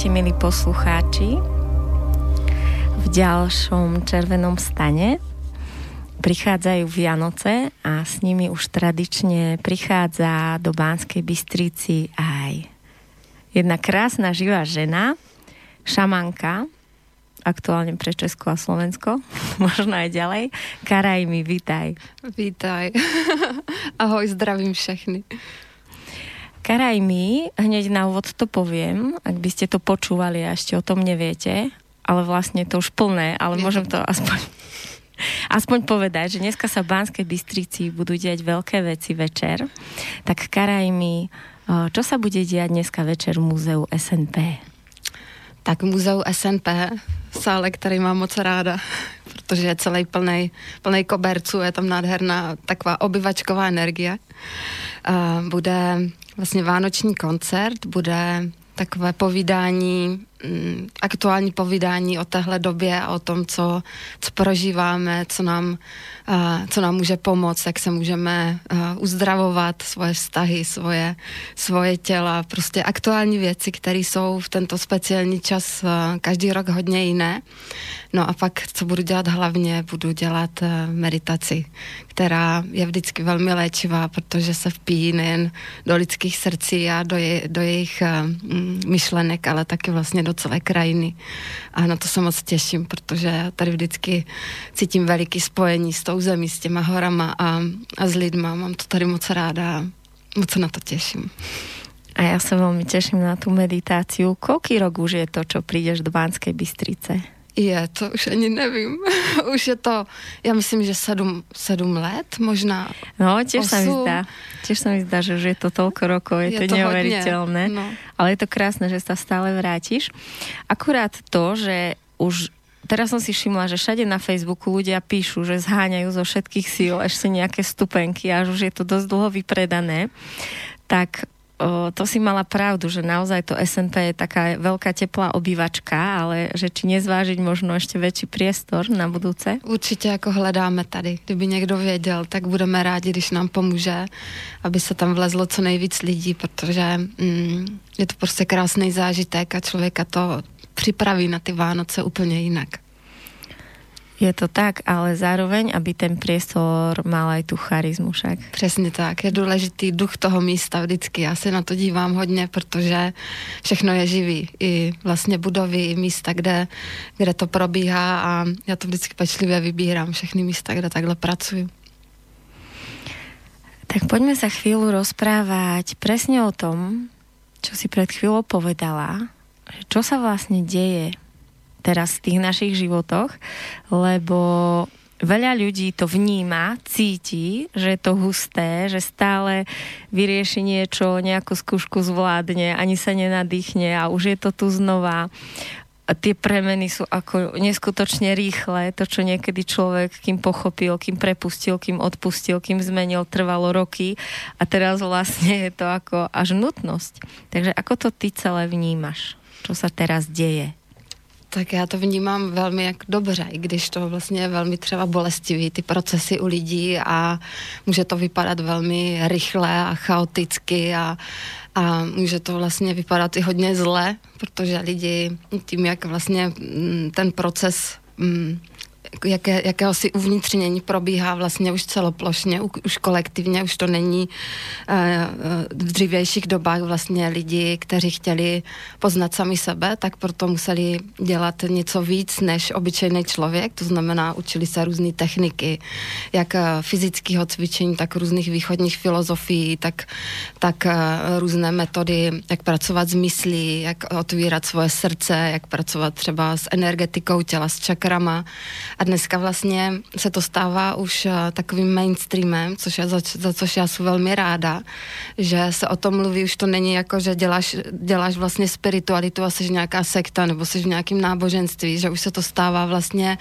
Vítajte, milí poslucháči, v ďalšom červenom stane. Prichádzajú Vianoce a s nimi už tradične prichádza do Banskej Bystrici aj jedna krásna živá žena, šamanka, aktuálne pre Česko a Slovensko, možno aj ďalej. Karajmi, vítaj. Vítaj. Ahoj, zdravím všechny. Karajmi, hneď na úvod to poviem, ak by ste to počúvali a ešte o tom neviete, ale vlastne to už plné, ale môžem to aspoň aspoň povedať, že dneska sa v Banskej Bystrici budú diať veľké veci večer. Tak Karajmi, čo sa bude diať dneska večer v múzeu SNP? Tak muzeu SNP, sále, který mám moc ráda, protože je celý plný, plný koberců, je tam nádherná taková obyvačková energie. Bude vlastně vánoční koncert, bude takové povídání, aktuální povídání o téhle době a o tom, co, co prožíváme, co nám, co nám může pomoct, jak se můžeme uzdravovat svoje vztahy, svoje, svoje těla, prostě aktuální věci, které jsou v tento speciální čas každý rok hodně jiné. No a pak, co budu dělat hlavně, budu dělat meditaci, která je vždycky velmi léčivá, protože se vpíjí nejen do lidských srdcí a do, je, do jejich myšlenek, ale taky vlastně do celé krajiny. A na to se moc těším, protože tady vždycky cítím veliký spojení s tou zemí, s těma horama a, a s lidma. Mám to tady moc ráda a moc se na to těším. A já se velmi těším na tu meditáciu. Koľký rok už je to, čo prídeš do Banskej Bystrice? Je, to už ani nevím. už je to, já myslím, že sedm, sedm let, možná No, tiež sa mi zdá. Tiež sa mi zdá, že už je to toľko rokov, je, je to, to neuveriteľné. No. Ale je to krásne, že sa stále vrátiš. Akurát to, že už teraz som si všimla, že všade na Facebooku ľudia píšu, že zháňajú zo všetkých síl ešte nejaké stupenky a už je to dosť dlho vypredané. Tak to si mala pravdu, že naozaj to SNP je taká veľká teplá obývačka, ale že či nezvážiť možno ešte väčší priestor na budúce? Určitě jako hledáme tady. Kdyby někdo věděl, tak budeme rádi, když nám pomůže, aby se tam vlezlo co nejvíc lidí, protože mm, je to prostě krásný zážitek a člověka to připraví na ty Vánoce úplně jinak. Je to tak, ale zároveň, aby ten priestor mal aj tu charizmu však. Přesně tak. Je důležitý duch toho místa vždycky. Já se na to dívám hodně, protože všechno je živý. I vlastně budovy, i místa, kde, kde to probíhá a já to vždycky pečlivě vybírám. Všechny místa, kde takhle pracuji. Tak poďme sa chvíľu rozprávať presne o tom, čo si pred chvíľou povedala, čo sa vlastne deje teraz v tých našich životoch, lebo veľa ľudí to vníma, cíti, že je to husté, že stále vyrieši niečo, nejakú skúšku zvládne, ani sa nenadýchne a už je to tu znova. A tie premeny sú ako neskutočne rýchle. To, čo niekedy človek, kým pochopil, kým prepustil, kým odpustil, kým zmenil, trvalo roky. A teraz vlastne je to ako až nutnosť. Takže ako to ty celé vnímaš? Čo sa teraz deje? Tak já to vnímám velmi jak dobře, i když to vlastně je velmi třeba bolestivý, ty procesy u lidí a může to vypadat velmi rychle a chaoticky a, a může to vlastně vypadat i hodně zle, protože lidi tím, jak vlastně mm, ten proces mm, jaké, jakéhosi uvnitřnění probíhá vlastně už celoplošně, už kolektivně, už to není uh, v dřívějších dobách vlastně lidi, kteří chtěli poznat sami sebe, tak proto museli dělat něco víc než obyčejný člověk, to znamená učili se různé techniky, jak eh, fyzického cvičení, tak různých východních filozofií, tak, tak různé metody, jak pracovat s myslí, jak otvírat svoje srdce, jak pracovat třeba s energetikou těla, s čakrama a dneska vlastně se to stává už eh, takovým mainstreamem, což je, za, za což já jsem velmi ráda, že se o tom mluví, už to není jako, že děláš, děláš vlastně spiritualitu a jsi nějaká sekta nebo jsi v nějakém náboženství, že už se to stává vlastně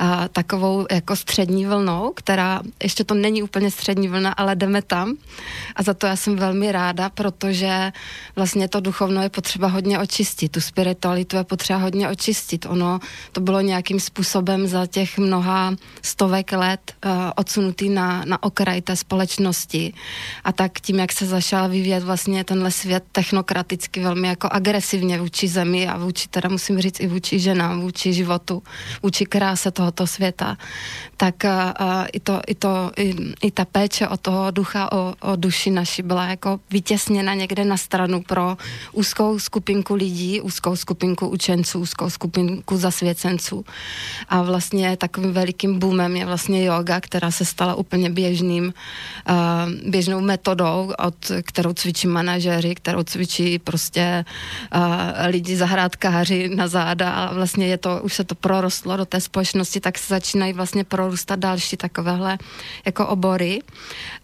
uh, takovou jako střední vlnou, která ještě to není úplně střední vlna, ale jdeme tam a za to já jsem velmi ráda, protože vlastně to duchovno je potřeba hodně očistit, tu spiritualitu je potřeba hodně očistit. Ono to bylo nějakým způsobem za těch mnoha stovek let uh, odsunutý na, na okraj té společnosti. A tak tím, jak se začal vyvíjet vlastně tenhle svět technokraticky velmi jako agresivně vůči zemi a vůči, teda musím říct i vůči ženám, vůči životu, vůči kráse tohoto světa, tak uh, i, to, i, to, i, i ta péče o toho ducha, o, o duši naši byla jako vytěsněna někde na stranu pro úzkou skupinku lidí, úzkou skupinku učenců, úzkou skupinku zasvěcenců. A vlastně takovým velikým boomem je vlastně yoga, která se stala úplně běžným, uh, běžnou metodou, od kterou cvičí manažeři, kterou cvičí prostě uh, lidi zahrádkáři na záda. A vlastně je to, už se to prorostlo do té společnosti, tak se začínají vlastně prorůstat další takovéhle jako obory.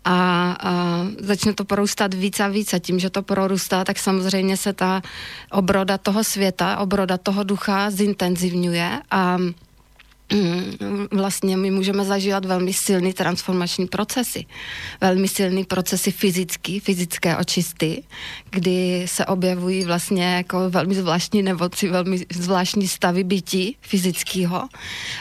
A, a začne to prorůstat víc a víc. A tím, že to prorůstá, tak samozřejmě se ta obroda toho světa, obroda toho ducha zintenzivňuje. A vlastně my můžeme zažívat velmi silný transformační procesy. Velmi silný procesy fyzický, fyzické očisty, kdy se objevují vlastně jako velmi zvláštní nemoci, velmi zvláštní stavy bytí fyzického.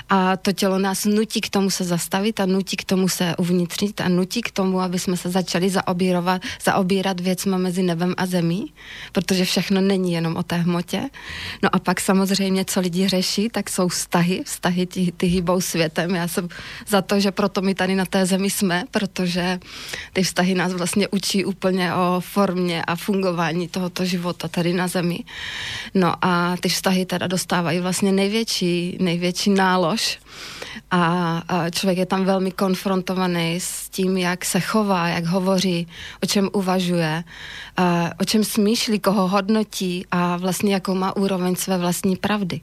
A to tělo nás nutí k tomu se zastavit a nutí k tomu se uvnitřnit a nutí k tomu, aby jsme se začali zaobírovat, zaobírat věcma mezi nebem a zemí, protože všechno není jenom o té hmotě. No a pak samozřejmě, co lidi řeší, tak jsou vztahy, vztahy ty, ty hýbou světem. Já jsem za to, že proto my tady na té zemi jsme, protože ty vztahy nás vlastně učí úplně o formě a fungování tohoto života tady na zemi. No a ty vztahy teda dostávají vlastně největší, největší nálož a, a člověk je tam velmi konfrontovaný s tím, jak se chová, jak hovoří, o čem uvažuje, o čem smýšlí, koho hodnotí a vlastně jakou má úroveň své vlastní pravdy.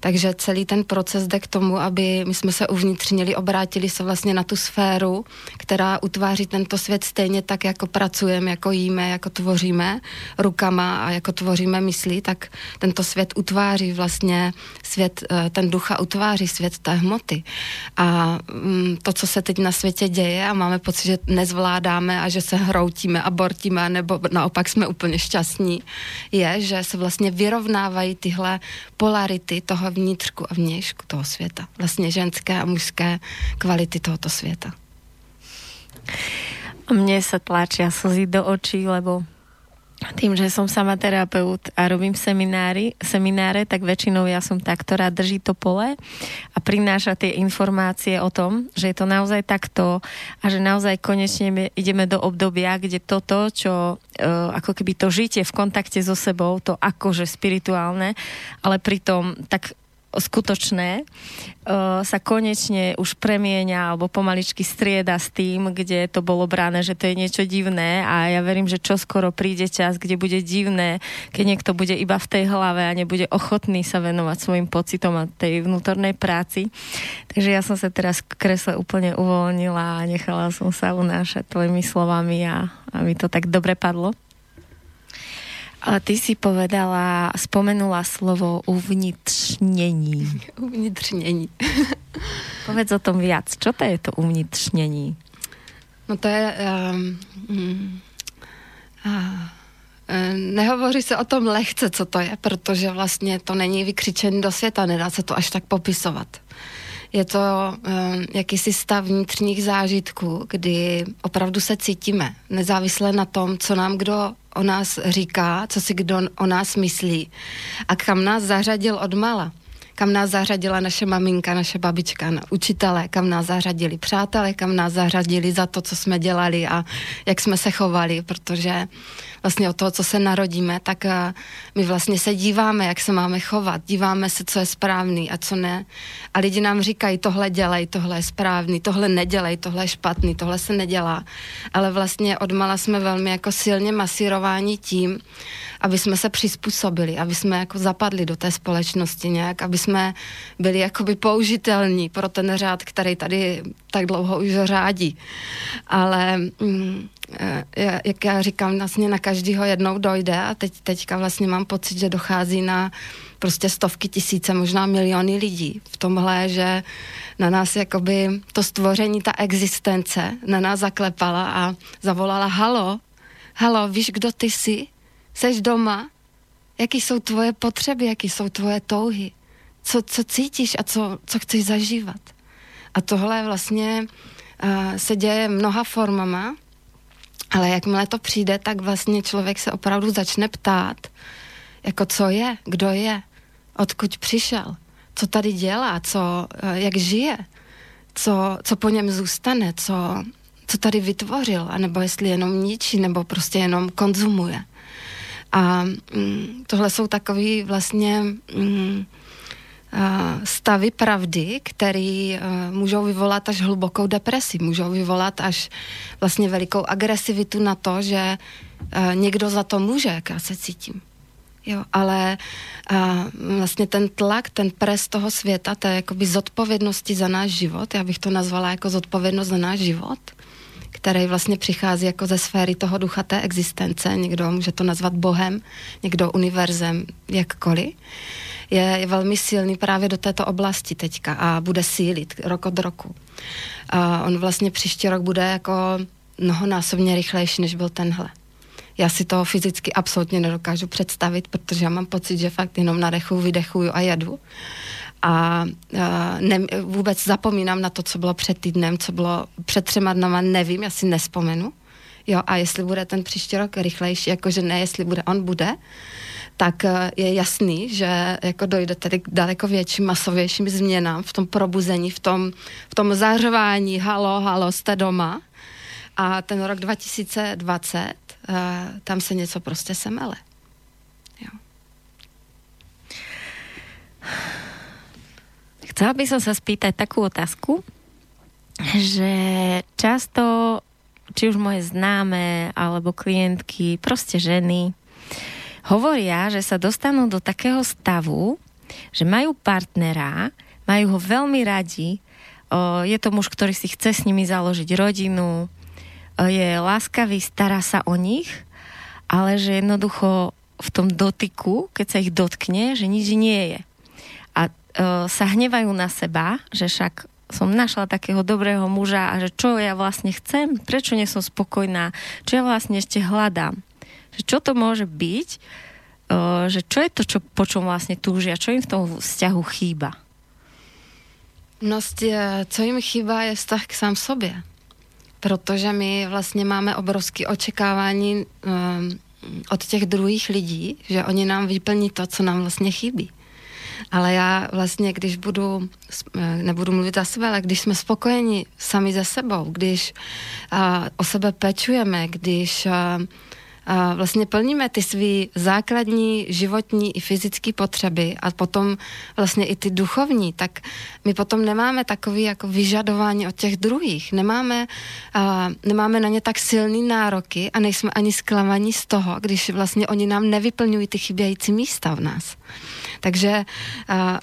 Takže celý ten proces jde k tomu, aby my jsme se uvnitřnili, obrátili se vlastně na tu sféru, která utváří tento svět stejně tak, jako pracujeme, jako jíme, jako tvoříme rukama a jako tvoříme myslí, tak tento svět utváří vlastně svět, eh, ten ducha utváří svět té hmoty. A mm, to, co se teď na světě děje a máme pocit, že nezvládáme a že se hroutíme a bortíme, nebo naopak jsme úplně šťastní, je, že se vlastně vyrovnávají tyhle polarity toho vnitřku a vnějšku toho světa. Vlastně ženské a mužské kvality tohoto světa. Mne sa tlačia slzy do očí, lebo tým, že som sama terapeut a robím seminári, semináre, tak väčšinou ja som tá, ktorá drží to pole a prináša tie informácie o tom, že je to naozaj takto a že naozaj konečne ideme do obdobia, kde toto, čo uh, ako keby to žitie v kontakte so sebou, to akože spirituálne, ale pritom tak skutočné uh, sa konečne už premieňa alebo pomaličky strieda s tým, kde to bolo bráne, že to je niečo divné a ja verím, že čo skoro príde čas, kde bude divné, keď niekto bude iba v tej hlave a nebude ochotný sa venovať svojim pocitom a tej vnútornej práci. Takže ja som sa teraz k kresle úplne uvoľnila a nechala som sa unášať tvojimi slovami a, a mi to tak dobre padlo. A ty si povedala, spomenula slovo uvnitřnění. Uvnitřnění. Povedz o tom viac. Čo to je to uvnitřnění? No to je... Um, uh, Nehovoří se o tom lehce, co to je, protože vlastně to není vykřičený do světa, nedá se to až tak popisovat. Je to um, jakýsi stav vnitřních zážitků, kdy opravdu se cítíme, nezávisle na tom, co nám kdo o nás říká, co si kdo o nás myslí. A kam nás zařadil od mala? Kam nás zařadila naše maminka, naše babička, učitelé, kam nás zařadili přátelé, kam nás zařadili za to, co jsme dělali a jak jsme se chovali, protože vlastně od toho, co se narodíme, tak eh, my vlastně se díváme, jak se máme chovat, díváme se, co je správný a co ne. A lidi nám říkají, tohle dělej, tohle je správný, tohle nedělej, tohle je špatný, tohle se nedělá. Ale vlastně odmala jsme velmi jako silně masírováni tím, aby jsme se přizpůsobili, aby jsme jako zapadli do té společnosti nějak, aby jsme byli jakoby použitelní pro ten řád, který tady tak dlouho už řádí. Ale mm, jak já říkám, vlastně na každého jednou dojde a teď, teďka vlastně mám pocit, že dochází na prostě stovky tisíce, možná miliony lidí v tomhle, že na nás jakoby to stvoření, ta existence na nás zaklepala a zavolala halo, halo, víš, kdo ty jsi? Seš doma? Jaký jsou tvoje potřeby, jaký jsou tvoje touhy? co, co cítíš a co, co chceš zažívat. A tohle vlastně uh, se děje mnoha formama, ale jakmile to přijde, tak vlastně člověk se opravdu začne ptát, jako co je, kdo je, odkud přišel, co tady dělá, co, uh, jak žije, co, co po něm zůstane, co, co tady vytvořil, anebo jestli jenom ničí, nebo prostě jenom konzumuje. A mm, tohle jsou takový vlastně mm, stavy pravdy, které můžou vyvolat až hlubokou depresi, můžou vyvolat až vlastně velikou agresivitu na to, že někdo za to může, jak já se cítím. Jo, ale a, vlastně ten tlak, ten pres toho světa, té jakoby zodpovědnosti za náš život, já bych to nazvala jako zodpovědnost za náš život, který vlastně přichází jako ze sféry toho ducha té existence, někdo může to nazvat Bohem, někdo univerzem, jakkoliv, je, velmi silný právě do této oblasti teďka a bude sílit rok od roku. A on vlastně příští rok bude jako mnohonásobně rychlejší, než byl tenhle. Já si to fyzicky absolutně nedokážu představit, protože já mám pocit, že fakt jenom nadechuju, vydechuju a jedu. A a ne, vůbec zapomínám na to, co bylo před týdnem, co bylo před třema dnama, nevím, já si nespomenu. Jo, a jestli bude ten příští rok rychlejší, jakože ne, jestli bude, on bude, tak eh, je jasný, že jako dojde tedy k daleko větším, masovějším změnám v tom probuzení, v tom, v tom zařování, halo, halo, jste doma. A ten rok 2020, uh, eh, tam se něco prostě semele. Jo. Chcela by som sa spýtať takú otázku, že často, či už moje známe, alebo klientky, prostě ženy, hovoria, že sa dostanú do takého stavu, že majú partnera, majú ho veľmi radi, je to muž, ktorý si chce s nimi založiť rodinu, je láskavý, stará sa o nich, ale že jednoducho v tom dotyku, keď sa ich dotkne, že nič nie je. A sa hnevajú na seba, že však som našla takého dobrého muža a že čo ja vlastne chcem, prečo nie som spokojná, čo ja vlastne ešte hľadám že čo to môže byť, že čo je to, čo, po čom vlastne túžia, čo im v tom vzťahu chýba? Prostě, co jim chýba, je vztah k sám sobě. Protože my vlastně máme obrovské očekávání um, od těch druhých lidí, že oni nám vyplní to, co nám vlastně chybí. Ale já vlastně, když budu, nebudu mluvit za sebe, ale když jsme spokojeni sami ze sebou, když uh, o sebe pečujeme, když uh, a vlastně plníme ty své základní životní i fyzické potřeby a potom vlastně i ty duchovní, tak my potom nemáme takový jako vyžadování od těch druhých. Nemáme, a, nemáme na ně tak silný nároky a nejsme ani zklamaní z toho, když vlastně oni nám nevyplňují ty chybějící místa v nás. Takže a, a,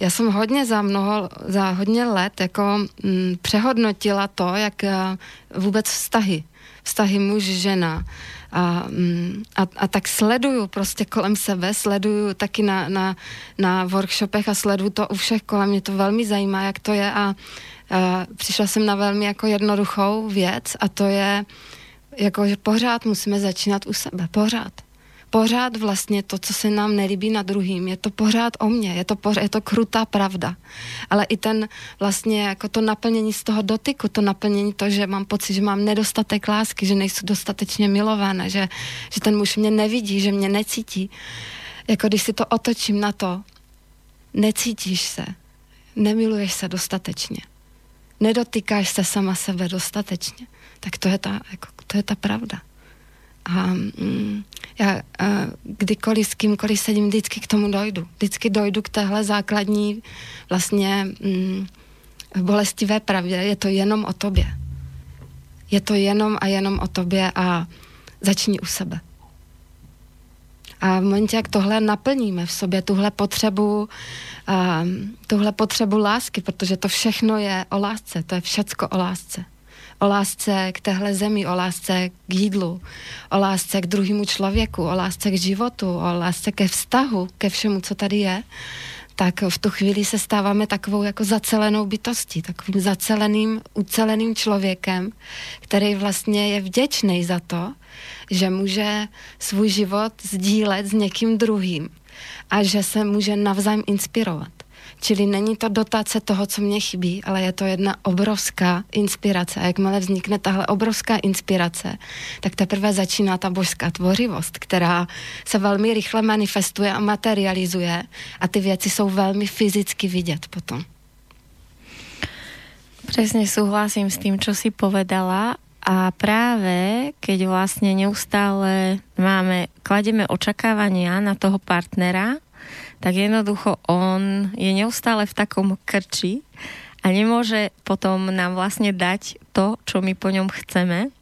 já jsem hodně za mnoho, za hodně let jako m, mm, přehodnotila to, jak a, vůbec vztahy, vztahy muž-žena, a, mm, a, a tak sleduju prostě kolem sebe, sleduju taky na, na, na workshopech a sleduju to u všech kolem, mě to velmi zajímá, jak to je a, a přišla jsem na velmi jako jednoduchou věc a to je, jako, že pořád musíme začínat u sebe, pořád pořád vlastně to, co se nám nelíbí na druhým, je to pořád o mně, je to, pořád, je to krutá pravda. Ale i ten vlastně jako to naplnění z toho dotyku, to naplnění to, že mám pocit, že mám nedostatek lásky, že nejsou dostatečně milované, že, že ten muž mě nevidí, že mě necítí. Jako když si to otočím na to, necítíš se, nemiluješ se dostatečně, nedotýkáš se sama sebe dostatečně, tak to je ta, jako, to je ta pravda. A mm, já a kdykoliv s kýmkoliv sedím, vždycky k tomu dojdu. Vždycky dojdu k téhle základní vlastně mm, bolestivé pravdě. Je to jenom o tobě. Je to jenom a jenom o tobě a začni u sebe. A v momentě, jak tohle naplníme v sobě, tuhle potřebu, a, tuhle potřebu lásky, protože to všechno je o lásce, to je všecko o lásce o lásce k téhle zemi, o lásce k jídlu, o lásce k druhému člověku, o lásce k životu, o lásce ke vztahu, ke všemu, co tady je, tak v tu chvíli se stáváme takovou jako zacelenou bytostí, takovým zaceleným, uceleným člověkem, který vlastně je vděčný za to, že může svůj život sdílet s někým druhým a že se může navzájem inspirovat. Čili není to dotace toho, co mě chybí, ale je to jedna obrovská inspirace. A jakmile vznikne tahle obrovská inspirace, tak teprve začíná ta božská tvořivost, která se velmi rychle manifestuje a materializuje a ty věci jsou velmi fyzicky vidět potom. Presne súhlasím s tým, čo si povedala a práve keď vlastne neustále máme, klademe očakávania na toho partnera, tak jednoducho on je neustále v takom krči a nemôže potom nám vlastne dať to, čo my po ňom chceme.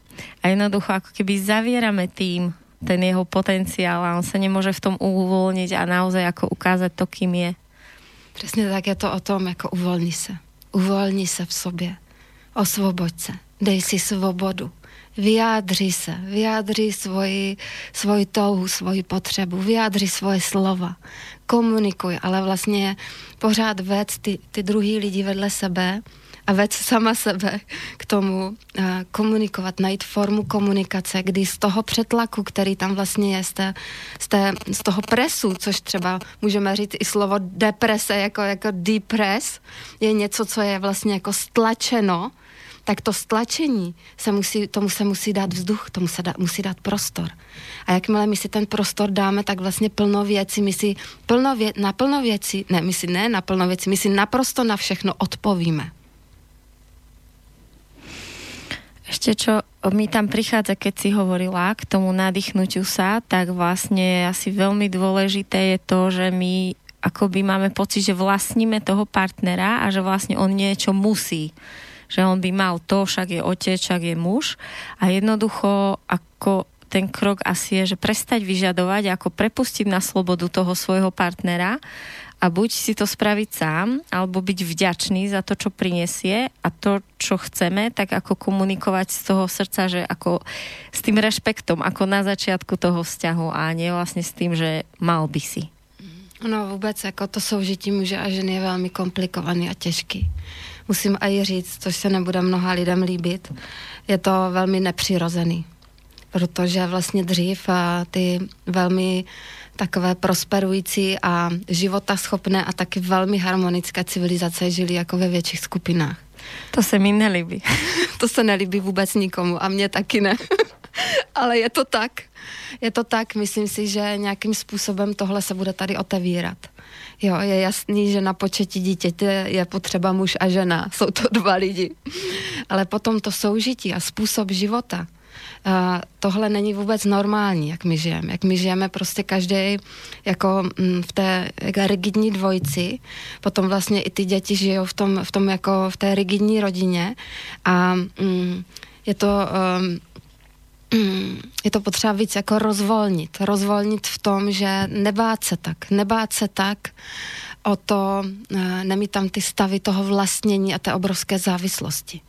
A jednoducho ako keby zavierame tým ten jeho potenciál a on sa nemôže v tom uvoľniť a naozaj ako ukázať to, kým je. Přesně tak je to o tom, jako uvolni se. Uvolni se v sobě. Osvoboď se. Dej si svobodu vyjádři se, vyjádři svoji, svoji touhu, svoji potřebu, vyjádři svoje slova, komunikuj, ale vlastně pořád vec ty, ty druhý lidi vedle sebe a vec sama sebe k tomu uh, komunikovat, najít formu komunikace, kdy z toho přetlaku, který tam vlastně je, z, té, z, té, z toho presu, což třeba můžeme říct i slovo deprese, jako, jako depress, je něco, co je vlastně jako stlačeno, tak to stlačení, se musí, tomu se musí dát vzduch, tomu se dá, musí dát prostor. A jakmile my si ten prostor dáme, tak vlastně plno věcí, my si plno vě, na plno věcí, ne, my si ne na plno věcí, my si naprosto na všechno odpovíme. Ešte čo mi tam prichádza, keď si hovorila k tomu nadýchnutiu sa, tak vlastne asi veľmi dôležité je to, že my akoby máme pocit, že vlastníme toho partnera a že vlastne on niečo musí že on by mal to, však je otec, však je muž a jednoducho ako ten krok asi je, že prestať vyžadovať, ako prepustiť na slobodu toho svojho partnera a buď si to spraviť sám, alebo byť vďačný za to, čo prinesie a to, čo chceme, tak ako komunikovať z toho srdca, že ako s tým rešpektom, ako na začiatku toho vzťahu a nie vlastne s tým, že mal by si. No vůbec jako to soužití muže a ženy je velmi komplikovaný a těžký musím i říct, což se nebude mnoha lidem líbit, je to velmi nepřirozený. Protože vlastně dřív ty velmi takové prosperující a životaschopné a taky velmi harmonické civilizace žili jako ve větších skupinách. To se mi nelíbí. to se nelíbí vůbec nikomu a mě taky ne. Ale je to tak. Je to tak, myslím si, že nějakým způsobem tohle se bude tady otevírat. Jo, je jasný, že na početí dítěte je potřeba muž a žena. Jsou to dva lidi. Ale potom to soužití a způsob života, Uh, tohle není vůbec normální, jak my žijeme. Jak my žijeme prostě každý jako mm, v té jako rigidní dvojici, potom vlastně i ty děti žijou v tom, v tom jako v té rigidní rodině a mm, je to um, je to potřeba víc jako rozvolnit. Rozvolnit v tom, že nebát se tak. Nebát se tak o to, eh, nemít tam ty stavy toho vlastnění a té obrovské závislosti.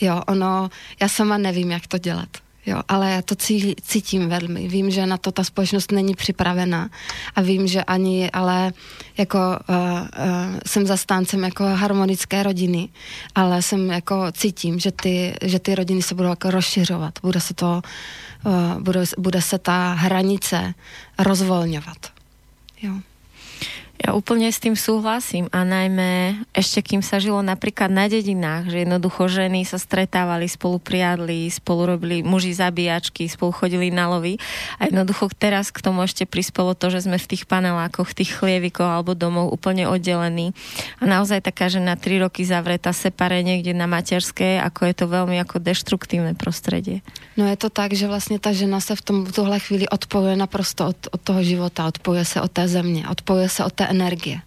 Jo, ono, já sama nevím, jak to dělat. Jo, ale já to cítím velmi. Vím, že na to ta společnost není připravená a vím, že ani, ale jako uh, uh, jsem zastáncem jako harmonické rodiny, ale jsem jako cítím, že ty, že ty rodiny se budou jako rozšiřovat. Bude se to, uh, bude, bude se ta hranice rozvolňovat. Jo. Ja úplne s tým súhlasím a najmä ešte kým sa žilo napríklad na dedinách, že jednoducho ženy sa stretávali, spolu priadli, spolu robili muži zabíjačky, spolu chodili na lovy a jednoducho teraz k tomu ešte prispelo to, že sme v tých panelákoch, tých chlievikoch alebo domov úplne oddelení a naozaj taká žena tri roky zavretá separe niekde na materské, ako je to veľmi ako deštruktívne prostredie. No je to tak, že vlastně ta žena se v tom, v tuhle chvíli odpojuje naprosto od, od toho života, odpojuje se od té země, odpojuje se od té energie.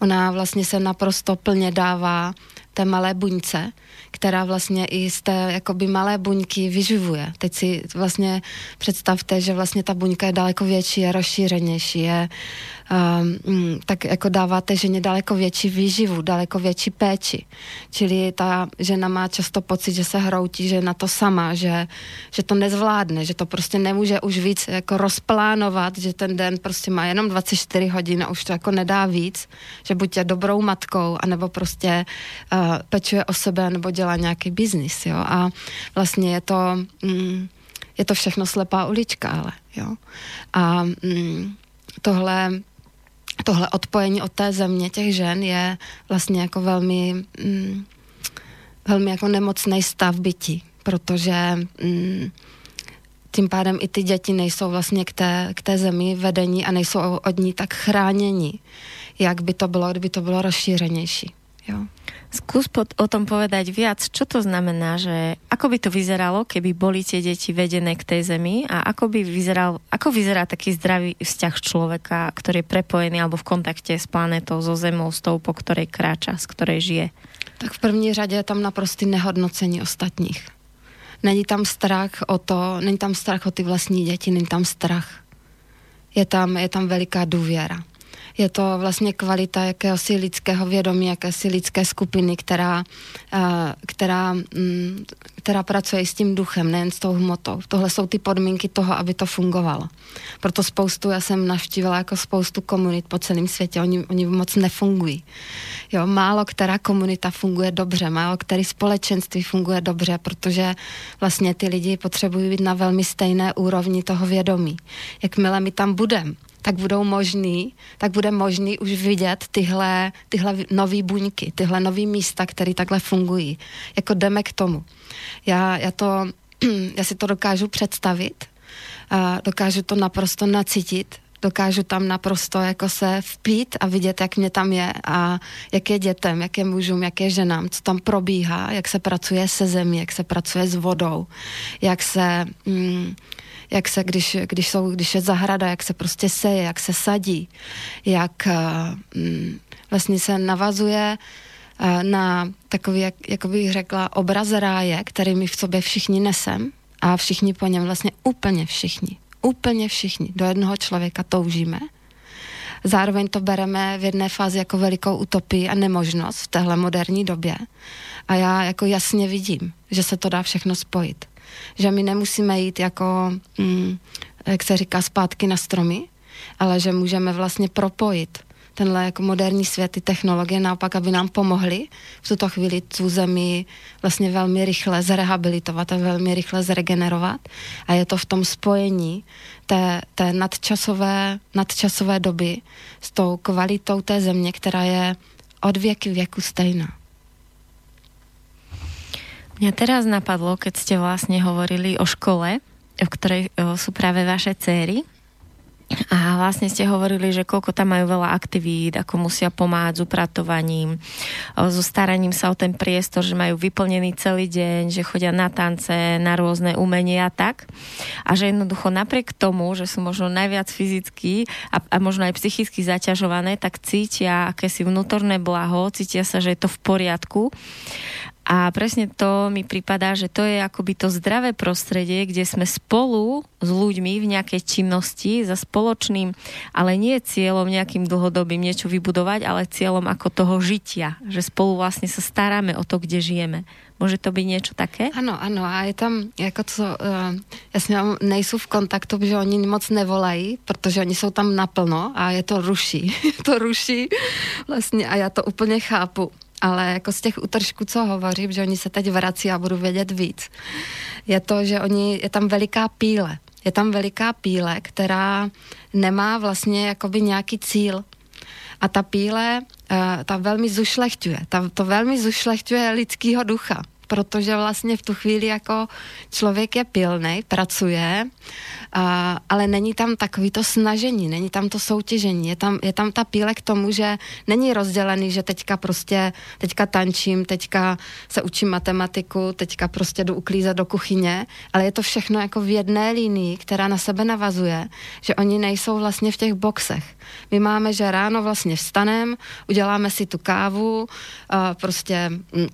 Ona vlastně se naprosto plně dává té malé buňce, která vlastně i z té jakoby malé buňky vyživuje. Teď si vlastně představte, že vlastně ta buňka je daleko větší, je rozšířenější, je um, tak jako dáváte ženě daleko větší výživu, daleko větší péči. Čili ta žena má často pocit, že se hroutí, že je na to sama, že, že to nezvládne, že to prostě nemůže už víc jako rozplánovat, že ten den prostě má jenom 24 hodin a už to jako nedá víc, že buď je dobrou matkou, anebo prostě uh, pečuje o sebe, nebo dělá nějaký biznis, jo. A vlastně je to... Mm, je to všechno slepá ulička, ale jo. A mm, tohle tohle odpojení od té země těch žen je vlastně jako velmi, mm, velmi jako nemocný stav bytí, protože mm, tím pádem i ty děti nejsou vlastně k té, k té zemi vedení a nejsou od ní tak chráněni, jak by to bylo, kdyby to bylo rozšířenější. Jo. Skús pod, o tom povedať viac, čo to znamená, že ako by to vyzeralo, keby boli tie deti vedené k tej zemi a ako by vyzeral, ako vyzerá taký zdravý vzťah človeka, ktorý je prepojený alebo v kontakte s planetou, so zemou, s tou, po ktorej kráča, z ktorej žije? Tak v první řadě je tam naprostý nehodnocení ostatních. Není tam strach o to, není tam strach o ty vlastní děti, není tam strach. Je tam, je tam veliká důvěra je to vlastně kvalita jakéhosi lidského vědomí, jakési lidské skupiny, která, eh, která, mm, která pracuje s tím duchem, nejen s tou hmotou. Tohle jsou ty podmínky toho, aby to fungovalo. Proto spoustu, já jsem navštívila jako spoustu komunit po celém světě, oni, oni moc nefungují. Jo, málo která komunita funguje dobře, málo který společenství funguje dobře, protože vlastně ty lidi potřebují být na velmi stejné úrovni toho vědomí. Jakmile my tam budeme, tak budou možný, tak bude možný už vidět tyhle, tyhle nové buňky, tyhle nové místa, které takhle fungují. Jako jdeme k tomu. Já, já, to, já si to dokážu představit, a dokážu to naprosto nacítit, dokážu tam naprosto jako se vpít a vidět, jak mě tam je a jak je dětem, jak je mužům, jak je ženám, co tam probíhá, jak se pracuje se zemí, jak se pracuje s vodou, jak se... Mm, jak se, když, když, jsou, když je zahrada, jak se prostě seje, jak se sadí, jak mm, vlastně se navazuje uh, na takový, jak, jak bych řekla, obraz ráje, který my v sobě všichni nesem a všichni po něm, vlastně úplně všichni, úplně všichni do jednoho člověka toužíme. Zároveň to bereme v jedné fázi jako velikou utopii a nemožnost v téhle moderní době. A já jako jasně vidím, že se to dá všechno spojit že my nemusíme jít jako, mm, jak se říká, zpátky na stromy, ale že můžeme vlastně propojit tenhle jako moderní svět, ty technologie naopak, aby nám pomohly v tuto chvíli tu zemi vlastně velmi rychle zrehabilitovat a velmi rychle zregenerovat. A je to v tom spojení té, té nadčasové, nadčasové doby s tou kvalitou té země, která je od věky věku stejná. Mňa teraz napadlo, keď ste vlastne hovorili o škole, v ktorej sú práve vaše céry. A vlastne ste hovorili, že koľko tam majú veľa aktivít, ako musia pomáhať s upratovaním, so staraním sa o ten priestor, že majú vyplnený celý deň, že chodia na tance, na rôzne umenia a tak. A že jednoducho napriek tomu, že sú možno najviac fyzicky a, a možno aj psychicky zaťažované, tak cítia akési vnútorné blaho, cítia sa, že je to v poriadku a presne to mi prípada, že to je akoby to zdravé prostredie, kde sme spolu s ľuďmi v nejakej činnosti za spoločným, ale nie cieľom nejakým dlhodobým niečo vybudovať, ale cieľom ako toho žitia. Že spolu vlastne sa staráme o to, kde žijeme. Může to být něco také? Ano, ano. A je tam, jako co, uh, s ním nejsou v kontaktu, protože oni moc nevolají, protože oni jsou tam naplno a je to ruší. to ruší vlastně a já to úplně chápu ale jako z těch utržků, co hovořím, že oni se teď vrací a budu vědět víc, je to, že oni, je tam veliká píle. Je tam veliká píle, která nemá vlastně jakoby nějaký cíl. A ta píle, uh, ta velmi zušlechťuje. Ta, to velmi zušlechťuje lidského ducha protože vlastně v tu chvíli jako člověk je pilný, pracuje, a, ale není tam takový to snažení, není tam to soutěžení, je tam, je tam ta píle k tomu, že není rozdělený, že teďka prostě, teďka tančím, teďka se učím matematiku, teďka prostě jdu uklízet do kuchyně, ale je to všechno jako v jedné linii, která na sebe navazuje, že oni nejsou vlastně v těch boxech. My máme, že ráno vlastně vstanem, uděláme si tu kávu, prostě mm,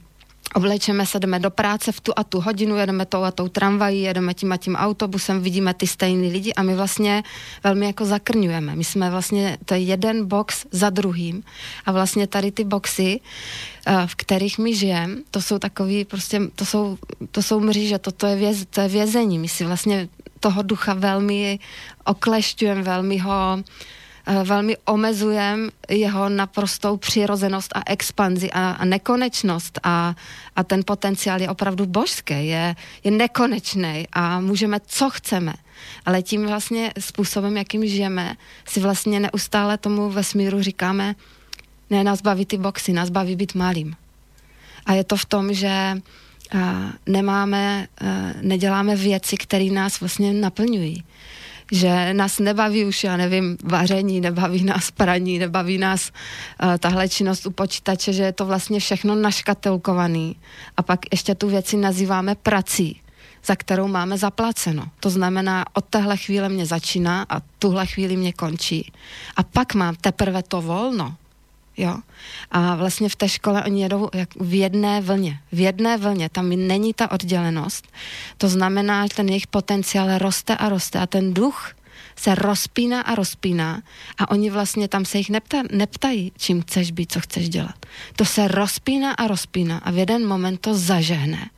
Oblečeme se, jdeme do práce v tu a tu hodinu, jedeme tou a tou tramvají, jedeme tím a tím autobusem, vidíme ty stejný lidi a my vlastně velmi jako zakrňujeme. My jsme vlastně, to je jeden box za druhým a vlastně tady ty boxy, eh, v kterých my žijeme, to jsou takový prostě, to jsou, to jsou mříže, to, to, je věz, to je vězení. My si vlastně toho ducha velmi oklešťujeme, velmi ho velmi omezujem jeho naprostou přirozenost a expanzi a, a nekonečnost a, a ten potenciál je opravdu božský, je, je nekonečný a můžeme, co chceme. Ale tím vlastně způsobem, jakým žijeme, si vlastně neustále tomu vesmíru říkáme, ne, nás baví ty boxy, nás baví být malým. A je to v tom, že nemáme, neděláme věci, které nás vlastně naplňují. Že nás nebaví už, já nevím, vaření, nebaví nás praní, nebaví nás uh, tahle činnost u počítače, že je to vlastně všechno naškatelkovaný. A pak ještě tu věci nazýváme prací za kterou máme zaplaceno. To znamená, od téhle chvíle mě začíná a tuhle chvíli mě končí. A pak mám teprve to volno, Jo? A vlastně v té škole oni jedou jak v jedné vlně. V jedné vlně, tam není ta oddělenost. To znamená, že ten jejich potenciál roste a roste a ten duch se rozpíná a rozpíná a oni vlastně tam se jich nepta, neptají, čím chceš být, co chceš dělat. To se rozpíná a rozpíná a v jeden moment to zažehne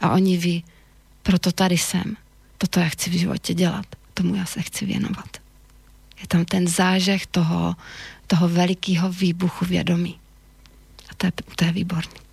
a oni ví, proto tady jsem, toto já chci v životě dělat, tomu já se chci věnovat. Je tam ten zážeh toho, toho velikého výbuchu vědomí. A to je, to je výborný.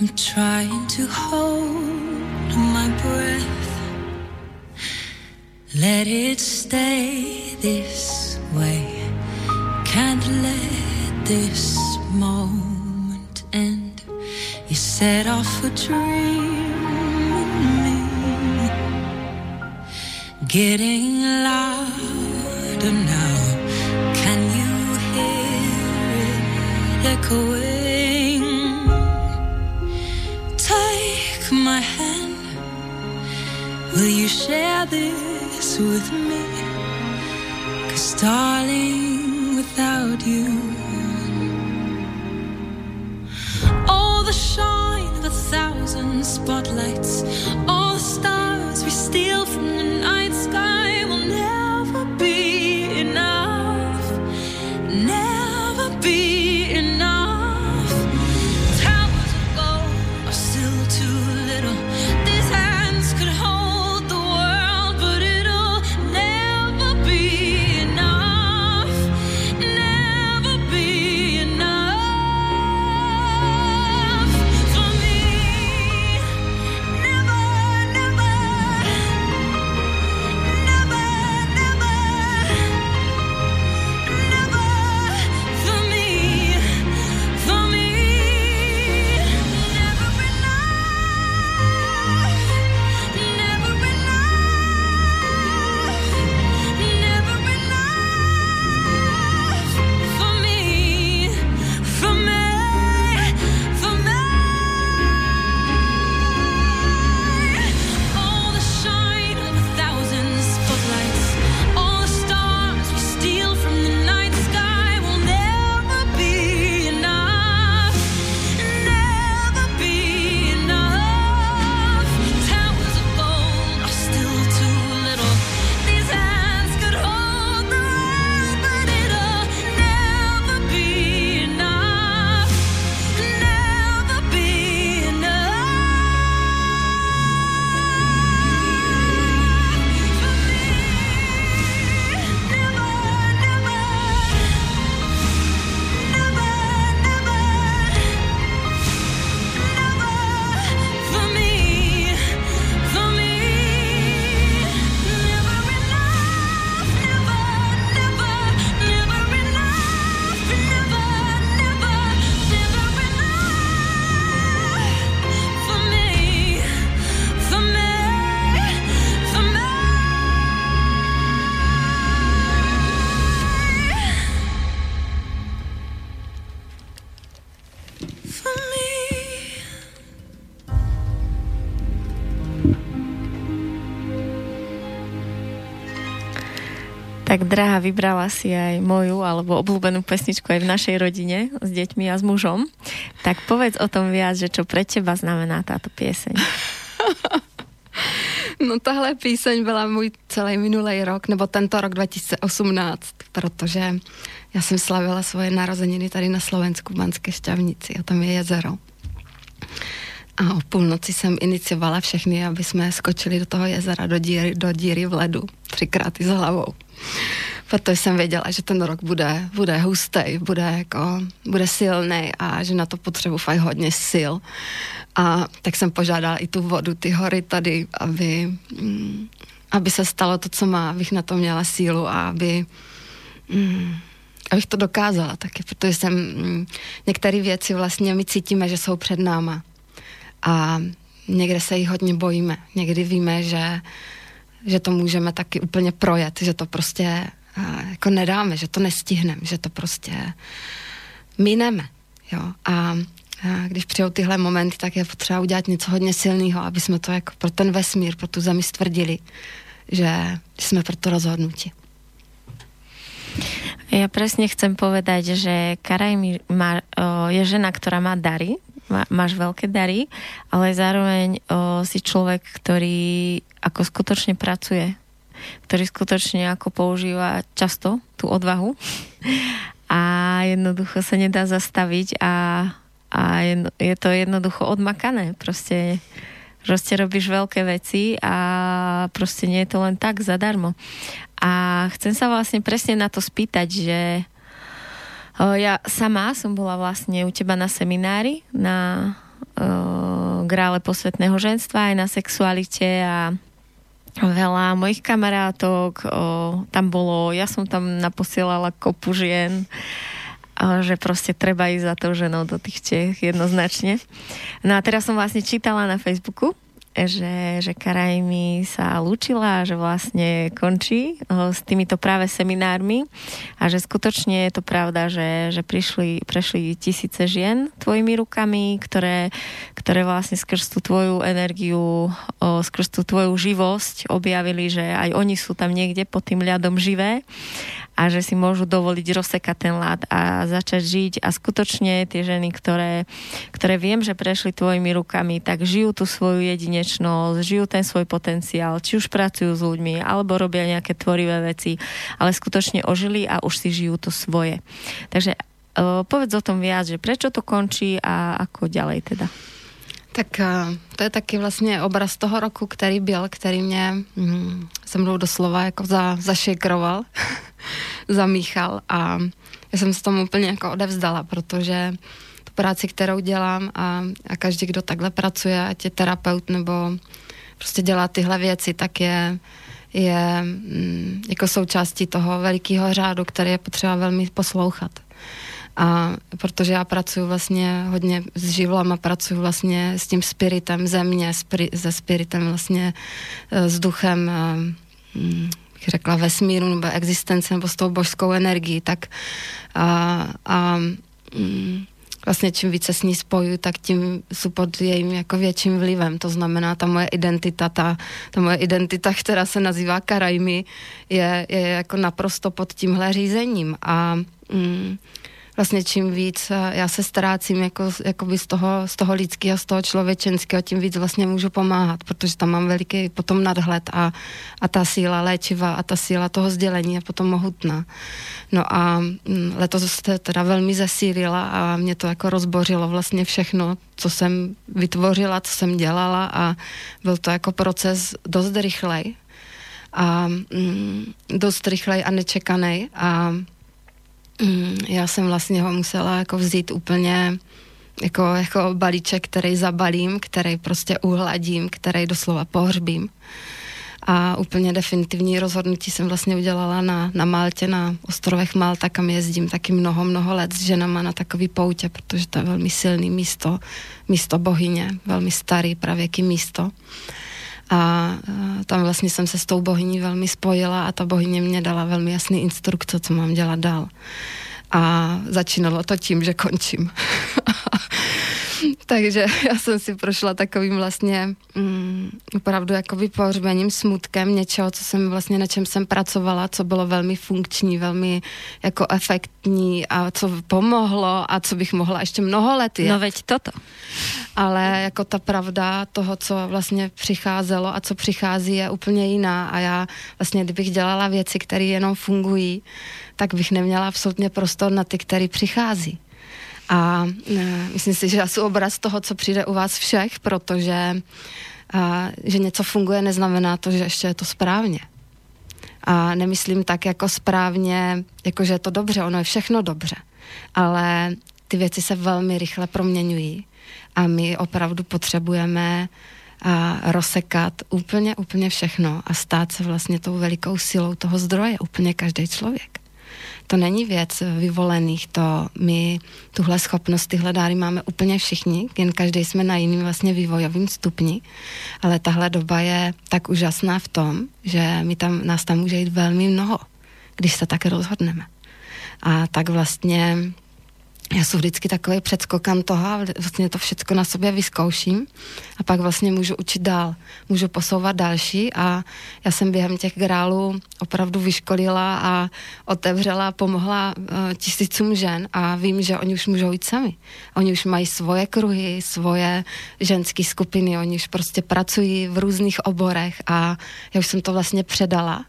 I'm trying to hold my breath. Let it stay this way. Can't let this moment end. You set off a dream in me, getting louder now. Can you hear it echoing? Take my hand. Will you share this with me? Cause darling without you. All the shine of a thousand spotlights, all the stars we steal from the night sky drahá, vybrala si aj moju alebo obľúbenú pesničku aj v našej rodine s deťmi a s mužom. Tak povedz o tom viac, že čo pre teba znamená táto pieseň. No tahle píseň byla můj celý minulý rok, nebo tento rok 2018, protože já jsem slavila svoje narozeniny tady na Slovensku, v Banské Šťavnici a tam je jezero. A o půlnoci jsem iniciovala všechny, aby jsme skočili do toho jezera, do díry, do díry v ledu, třikrát i s hlavou. Protože jsem věděla, že ten rok bude, bude hustý, bude, jako, bude silný a že na to potřebuji fakt hodně sil. A tak jsem požádala i tu vodu, ty hory tady, aby, mm, aby se stalo to, co má, abych na to měla sílu a aby, mm, abych to dokázala taky, protože jsem mm, některé věci vlastně my cítíme, že jsou před náma a někde se jich hodně bojíme. Někdy víme, že, že to můžeme taky úplně projet, že to prostě jako nedáme, že to nestihneme, že to prostě mineme. Jo? A, když přijou tyhle momenty, tak je potřeba udělat něco hodně silného, aby jsme to jako pro ten vesmír, pro tu zemi stvrdili, že jsme pro to rozhodnutí. Ja presne chcem povedať, že Karaj má, je žena, ktorá má dary, má, máš veľké dary, ale zároveň o, si človek, ktorý ako skutočne pracuje, ktorý skutočne ako používa často tú odvahu a jednoducho sa nedá zastaviť a, a jedno, je to jednoducho odmakané. Proste, proste robíš veľké veci a proste nie je to len tak zadarmo. A chcem sa vlastne presne na to spýtať, že ja sama som bola vlastne u teba na seminári na uh, grále posvetného ženstva aj na sexualite a veľa mojich kamarátok uh, tam bolo, ja som tam naposielala kopu žien že proste treba ísť za tou ženou do tých Čech jednoznačne. No a teraz som vlastne čítala na Facebooku, že, že Karajmi sa lúčila, že vlastne končí eh, s týmito práve seminármi a že skutočne je to pravda, že, že prišli, prešli tisíce žien tvojimi rukami, ktoré, ktoré vlastne skrz tú tvoju energiu, skrz tú tvoju živosť objavili, že aj oni sú tam niekde pod tým ľadom živé a že si môžu dovoliť rozsekať ten lát a začať žiť a skutočne tie ženy, ktoré, ktoré viem, že prešli tvojimi rukami, tak žijú tú svoju jedinečnosť, žijú ten svoj potenciál, či už pracujú s ľuďmi, alebo robia nejaké tvorivé veci, ale skutočne ožili a už si žijú to svoje. Takže uh, povedz o tom viac, že prečo to končí a ako ďalej teda. Tak uh, to je taky vlastně obraz toho roku, který byl, který mě mm, se mnou doslova jako za, zašekroval. zamíchal a já jsem se tomu úplně jako odevzdala, protože tu práci, kterou dělám a, a každý, kdo takhle pracuje, ať je terapeut nebo prostě dělá tyhle věci, tak je, je mm, jako součástí toho velikého řádu, který je potřeba velmi poslouchat. A protože já pracuji vlastně hodně s živlama, pracuji vlastně s tím spiritem země, spiri, se spiritem vlastně eh, s duchem eh, mm, bych řekla, vesmíru nebo existence nebo s tou božskou energií, tak a, a mm, vlastně čím více s ní spoju, tak tím jsou pod jejím jako větším vlivem. To znamená, ta moje identita, ta, ta moje identita, která se nazývá Karajmi, je, je jako naprosto pod tímhle řízením. A mm, vlastně čím víc eh, já se ztrácím jako, jako z, toho, z toho lidského, z toho člověčenského, tím víc vlastně můžu pomáhat, protože tam mám veliký potom nadhled a, a ta síla léčiva a ta síla toho sdělení je potom mohutná. No a mm, letos se teda velmi zesílila a mě to jako rozbořilo vlastně všechno, co jsem vytvořila, co jsem dělala a byl to jako proces dost rychlej a mm, dost rychlej a nečekaný a Mm, já jsem vlastně ho musela jako vzít úplně jako, jako balíček, který zabalím, který prostě uhladím, který doslova pohřbím. A úplně definitivní rozhodnutí jsem vlastně udělala na, na Maltě, na ostrovech Malta, kam jezdím taky mnoho, mnoho let s ženama na takový poutě, protože to je velmi silný místo, místo bohyně, velmi starý pravěký místo. A tam vlastně jsem se s tou bohyní velmi spojila a ta bohyně mě dala velmi jasný instrukce, co mám dělat dál. A začínalo to tím, že končím. Takže já jsem si prošla takovým vlastně mm, opravdu jakoby pohřbením, smutkem něčeho, co jsem vlastně, na čem jsem pracovala, co bylo velmi funkční, velmi jako efektní a co pomohlo a co bych mohla ještě mnoho let jet. No veď toto. Ale jako ta pravda toho, co vlastně přicházelo a co přichází, je úplně jiná a já vlastně, kdybych dělala věci, které jenom fungují, tak bych neměla absolutně prostor na ty, které přichází. A ne, myslím si, že jsem obraz toho, co přijde u vás všech, protože a, že něco funguje, neznamená to, že ještě je to správně. A nemyslím tak jako správně, jako že je to dobře, ono je všechno dobře. Ale ty věci se velmi rychle proměňují a my opravdu potřebujeme a rozsekat úplně, úplně všechno a stát se vlastně tou velikou silou toho zdroje, úplně každý člověk to není věc vyvolených, to my tuhle schopnost, tyhle dáry máme úplně všichni, jen každý jsme na jiným vlastně vývojovým stupni, ale tahle doba je tak úžasná v tom, že my tam, nás tam může jít velmi mnoho, když se tak rozhodneme. A tak vlastně já jsem vždycky takový předskokan toho a vlastně to všechno na sobě vyzkouším a pak vlastně můžu učit dál, můžu posouvat další a já jsem během těch grálů opravdu vyškolila a otevřela pomohla uh, tisícům žen a vím, že oni už můžou jít sami. Oni už mají svoje kruhy, svoje ženské skupiny, oni už prostě pracují v různých oborech a já už jsem to vlastně předala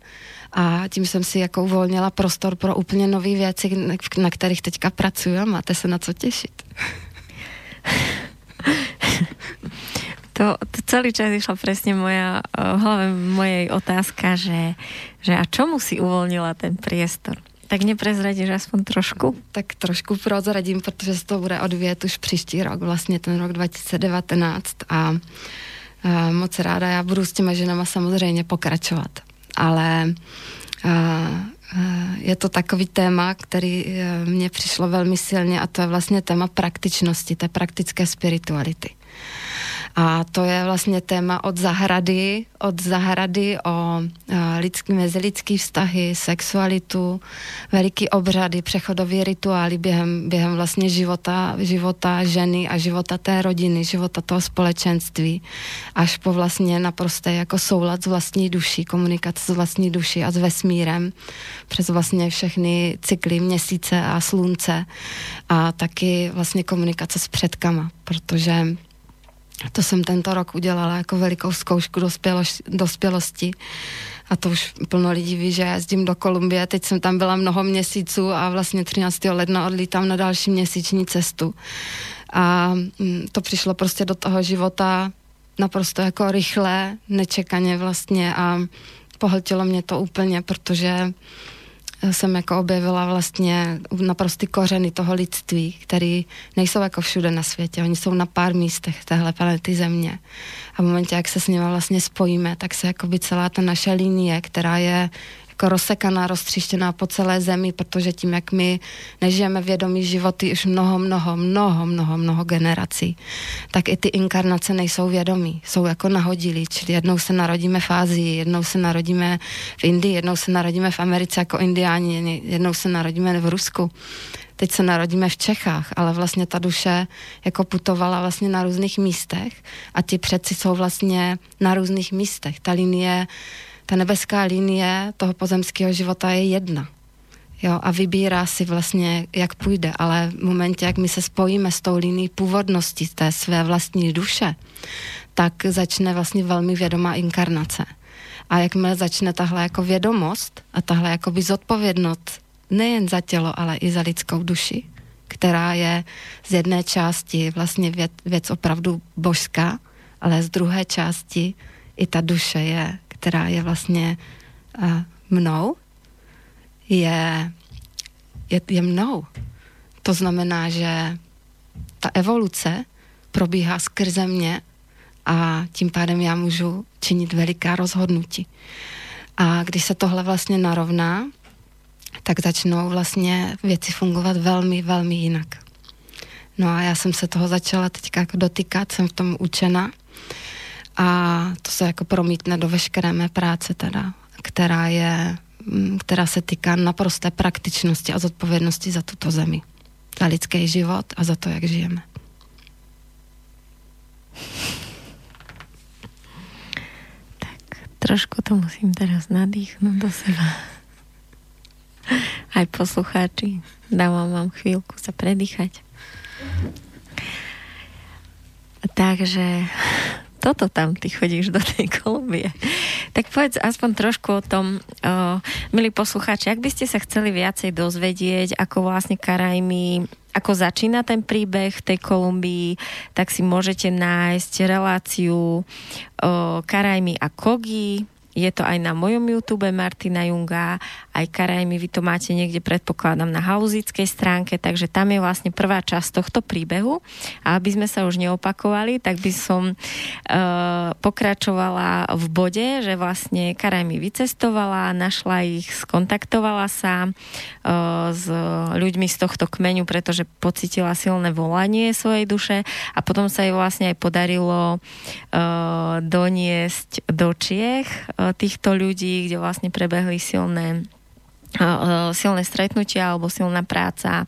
a tím jsem si jako uvolnila prostor pro úplně nové věci, na kterých teďka pracuji a máte se na co těšit. To, to celý čas išla presne moja, v hlave mojej otázka, že, že a čomu si uvolnila ten priestor? Tak neprezradíš aspoň trošku? Tak trošku prozradím, protože se to bude odvíjet už příští rok, vlastně ten rok 2019 a, a moc ráda já budu s těma ženama samozřejmě pokračovat ale je to takový téma, který e, mně přišlo velmi silně a to je vlastně téma praktičnosti, té praktické spirituality. A to je vlastně téma od zahrady, od zahrady o lidský, mezilidský vztahy, sexualitu, veliký obřady, přechodové rituály během, během vlastně života, života ženy a života té rodiny, života toho společenství, až po vlastně naprosté jako soulad s vlastní duší, komunikace s vlastní duší a s vesmírem, přes vlastně všechny cykly měsíce a slunce a taky vlastně komunikace s předkama, protože to jsem tento rok udělala jako velikou zkoušku dospělosti, dospělosti. A to už plno lidí ví, že jezdím do Kolumbie. Teď jsem tam byla mnoho měsíců a vlastně 13. ledna odlítám na další měsíční cestu. A mm, to přišlo prostě do toho života naprosto jako rychle, nečekaně vlastně a pohltilo mě to úplně, protože jsem jako objevila vlastně naprostý kořeny toho lidství, který nejsou jako všude na světě, oni jsou na pár místech téhle planety Země. A v momentě, jak se s nimi vlastně spojíme, tak se jako by celá ta naše linie, která je jako rozsekaná, roztříštěná po celé zemi, protože tím, jak my nežijeme vědomí životy už mnoho, mnoho, mnoho, mnoho, mnoho generací, tak i ty inkarnace nejsou vědomí, jsou jako nahodilí, čili jednou se narodíme v Ázii, jednou se narodíme v Indii, jednou se narodíme v Americe jako indiáni, jednou se narodíme v Rusku teď se narodíme v Čechách, ale vlastně ta duše jako putovala vlastně na různých místech a ti předci jsou vlastně na různých místech. Ta linie ta nebeská linie toho pozemského života je jedna. Jo, a vybírá si vlastně, jak půjde, ale v momentě, jak my se spojíme s tou linií původnosti té své vlastní duše, tak začne vlastně velmi vědomá inkarnace. A jakmile začne tahle jako vědomost a tahle jako by zodpovědnost nejen za tělo, ale i za lidskou duši, která je z jedné části vlastně věc, věc opravdu božská, ale z druhé části i ta duše je která je vlastně uh, mnou, je, je, je mnou. To znamená, že ta evoluce probíhá skrze mě a tím pádem já můžu činit veliká rozhodnutí. A když se tohle vlastně narovná, tak začnou vlastně věci fungovat velmi, velmi jinak. No a já jsem se toho začala teďka jako dotýkat, jsem v tom učena a to se jako promítne do veškeré mé práce teda, která je, mm, která se týká naprosté praktičnosti a zodpovědnosti za tuto zemi, za lidský život a za to, jak žijeme. Tak trošku to musím teraz nadýchnout do seba. Aj poslucháči, dávám vám chvílku se predýchať. Takže toto tam ty chodíš do tej Kolumbie. Tak povedz aspoň trošku o tom, uh, milí poslucháči, ak by ste sa chceli viacej dozvedieť, ako vlastne Karajmi, ako začína ten príbeh v tej Kolumbii, tak si môžete nájsť reláciu uh, Karajmi a Kogi, je to aj na mojom YouTube Martina Junga, aj Karajmi, vy to máte niekde, predpokladám, na haluzickej stránke, takže tam je vlastne prvá časť tohto príbehu. A aby sme sa už neopakovali, tak by som uh, pokračovala v bode, že vlastne Karajmi vycestovala, našla ich, skontaktovala sa uh, s ľuďmi z tohto kmeňu, pretože pocitila silné volanie svojej duše a potom sa jej vlastne aj podarilo uh, doniesť do Čiech týchto ľudí, kde vlastne prebehli silné silné stretnutia alebo silná práca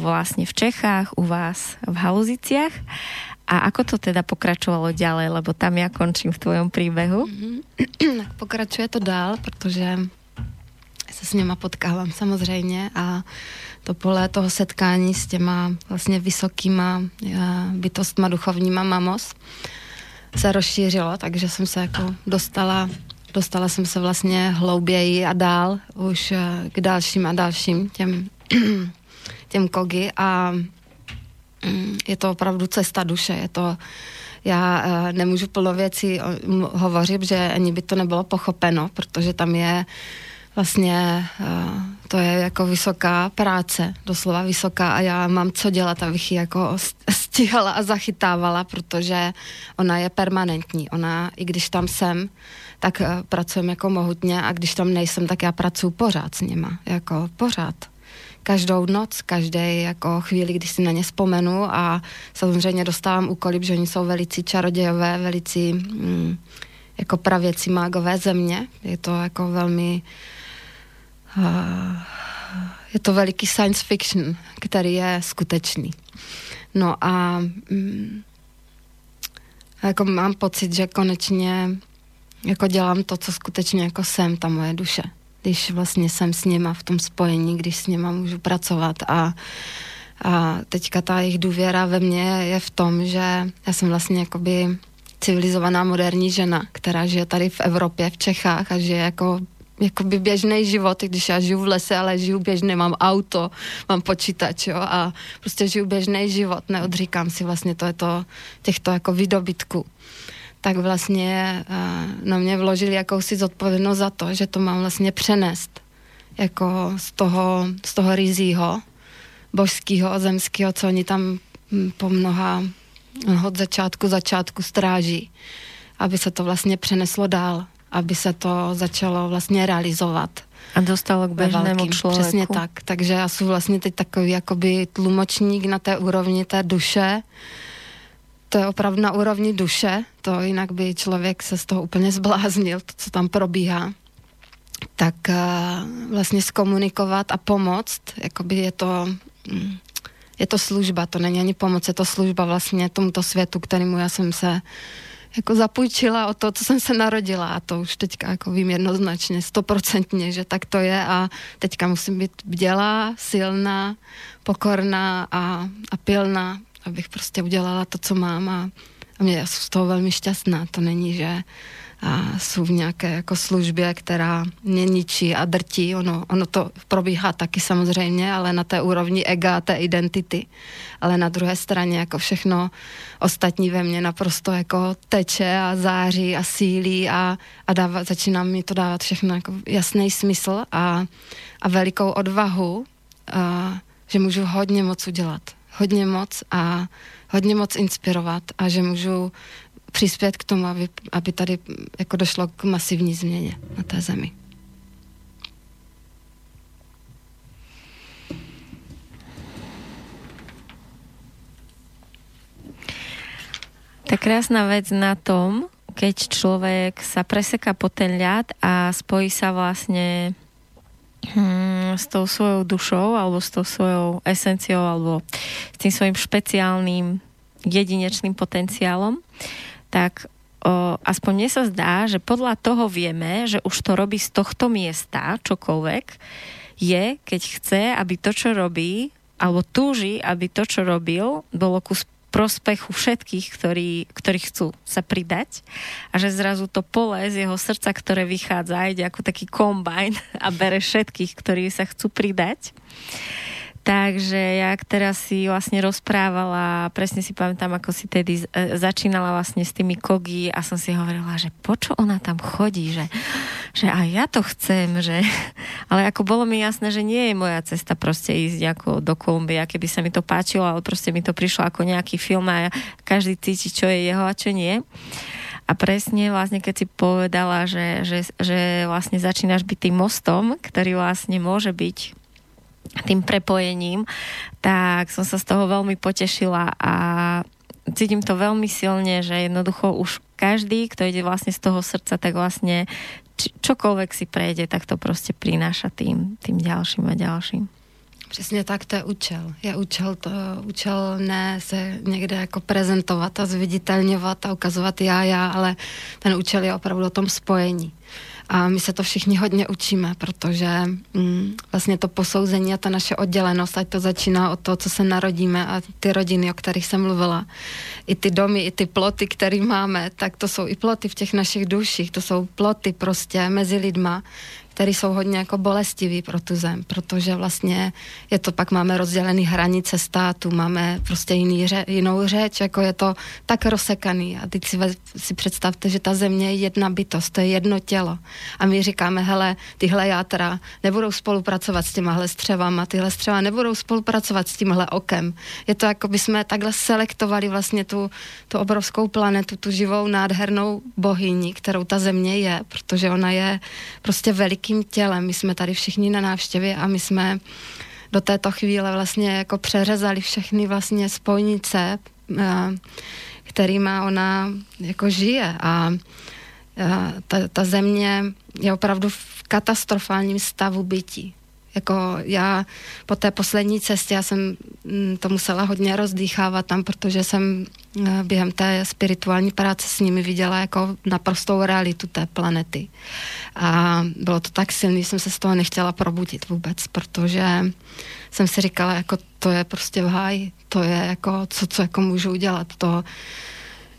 vlastne v Čechách, u vás v Haluziciach. A ako to teda pokračovalo ďalej, lebo tam ja končím v tvojom príbehu. Mm-hmm. Pokračuje to dál, protože se s něma potkávám samozřejmě a to pole toho setkání s těma vlastně vysokýma bytostma duchovníma mamos se rozšířilo, takže jsem se jako dostala, dostala jsem se vlastně hlouběji a dál už eh, k dalším a dalším těm, těm kogy a mm, je to opravdu cesta duše, je to já uh, nemůžu plno věcí hovořit, že ani by to nebylo pochopeno, protože tam je vlastně uh, to je jako vysoká práce, doslova vysoká a já mám co dělat, abych ji jako stíhala a zachytávala, protože ona je permanentní. Ona, i když tam jsem, tak uh, pracujeme jako mohutně a když tam nejsem, tak já pracuji pořád s nima, jako pořád. Každou noc, každé jako chvíli, když si na ně vzpomenu a samozřejmě dostávám úkoly, že oni jsou velicí čarodějové, velicí mm, jako pravěcí mágové země. Je to jako velmi je to veliký science fiction, který je skutečný. No a mm, jako mám pocit, že konečně jako dělám to, co skutečně jako jsem, ta moje duše. Když vlastně jsem s nima v tom spojení, když s nima můžu pracovat a, a teďka ta jejich důvěra ve mně je v tom, že já jsem vlastně jakoby civilizovaná moderní žena, která žije tady v Evropě, v Čechách a žije jako jakoby běžný život, když já žiju v lese, ale žiju běžně, mám auto, mám počítač, jo, a prostě žiju běžný život, neodříkám si vlastně to je to, těchto jako výdobytků. Tak vlastně uh, na mě vložili jakousi zodpovědnost za to, že to mám vlastně přenést jako z toho, z toho rizího božského, zemského, co oni tam hm, po mnoha od začátku začátku stráží, aby se to vlastně přeneslo dál aby se to začalo vlastně realizovat. A dostalo k běžnému člověku. Přesně tak. Takže já jsem vlastně teď takový jakoby tlumočník na té úrovni té duše. To je opravdu na úrovni duše, to jinak by člověk se z toho úplně zbláznil, to, co tam probíhá. Tak uh, vlastně zkomunikovat a pomoct, jakoby je to, mm, je to služba, to není ani pomoc, je to služba vlastně tomuto světu, kterému já jsem se jako zapůjčila o to, co jsem se narodila. A to už teďka jako vím jednoznačně, stoprocentně, že tak to je. A teďka musím být bdělá, silná, pokorná a, a pilná, abych prostě udělala to, co mám. A, a mě, já jsem z toho velmi šťastná. To není, že a jsou v nějaké jako službě, která mě ničí a drtí. Ono, ono to probíhá taky samozřejmě, ale na té úrovni ega, té identity. Ale na druhé straně jako všechno ostatní ve mně naprosto jako teče a září a sílí a, a dává, začíná mi to dávat všechno jako jasný smysl a, a velikou odvahu, a, že můžu hodně moc udělat. Hodně moc a hodně moc inspirovat a že můžu přispět k tomu, aby, aby tady jako došlo k masivní změně na té zemi. Ta krásna vec na tom, keď človek sa preseká po ten ľad a spojí sa vlastne hmm, s tou svojou dušou alebo s tou svojou esenciou alebo s tým svojim špeciálnym jedinečným potenciálom, tak o, aspoň mne sa zdá, že podľa toho vieme, že už to robí z tohto miesta, čokoľvek, je, keď chce, aby to, čo robí, alebo túži, aby to, čo robil, bolo ku prospechu všetkých, ktorí, ktorí chcú sa pridať a že zrazu to pole z jeho srdca, ktoré vychádza, ide ako taký kombajn a bere všetkých, ktorí sa chcú pridať. Takže jak teraz si vlastne rozprávala, presne si pamätám, ako si tedy e, začínala vlastne s tými kogy a som si hovorila, že po čo ona tam chodí, že, že aj ja to chcem, že... Ale ako bolo mi jasné, že nie je moja cesta proste ísť ako do Kolumbia, keby sa mi to páčilo, ale proste mi to prišlo ako nejaký film a každý cíti, čo je jeho a čo nie. A presne vlastne, keď si povedala, že, že, že vlastne začínaš byť tým mostom, ktorý vlastne môže byť tým prepojením, tak som sa z toho veľmi potešila a cítim to veľmi silne, že jednoducho už každý, kto ide vlastne z toho srdca, tak vlastne čokoľvek si prejde, tak to prostě prináša tým, tým ďalším a ďalším. Přesně tak, to je účel. Je účel, to, účel ne se někde jako prezentovat a zviditelňovat a ukazovat já, já, ale ten účel je opravdu o tom spojení. A my se to všichni hodně učíme, protože mm, vlastně to posouzení a ta naše oddělenost, ať to začíná od toho, co se narodíme a ty rodiny, o kterých jsem mluvila, i ty domy, i ty ploty, které máme, tak to jsou i ploty v těch našich duších, to jsou ploty prostě mezi lidma, které jsou hodně jako bolestivý pro tu zem, protože vlastně je to, pak máme rozdělený hranice státu, máme prostě jiný ře, jinou řeč, jako je to tak rozsekaný a teď si, si představte, že ta země je jedna bytost, to je jedno tělo a my říkáme, hele, tyhle játra nebudou spolupracovat s těmahle střevama, tyhle střeva nebudou spolupracovat s tímhle okem. Je to jako by jsme takhle selektovali vlastně tu, tu obrovskou planetu, tu živou nádhernou bohyni, kterou ta země je, protože ona je prostě veliký lidským tělem. My jsme tady všichni na návštěvě a my jsme do této chvíle vlastně jako přeřezali všechny vlastně spojnice, eh, kterýma ona jako žije a eh, ta, ta země je opravdu v katastrofálním stavu bytí. Jako já po té poslední cestě, já jsem mm, to musela hodně rozdýchávat tam, protože jsem eh, během té spirituální práce s nimi viděla jako naprostou realitu té planety. A bylo to tak silný, jsem se z toho nechtěla probudit vůbec, protože jsem si říkala, jako to je prostě v háji, to je jako, co, co jako můžu udělat, to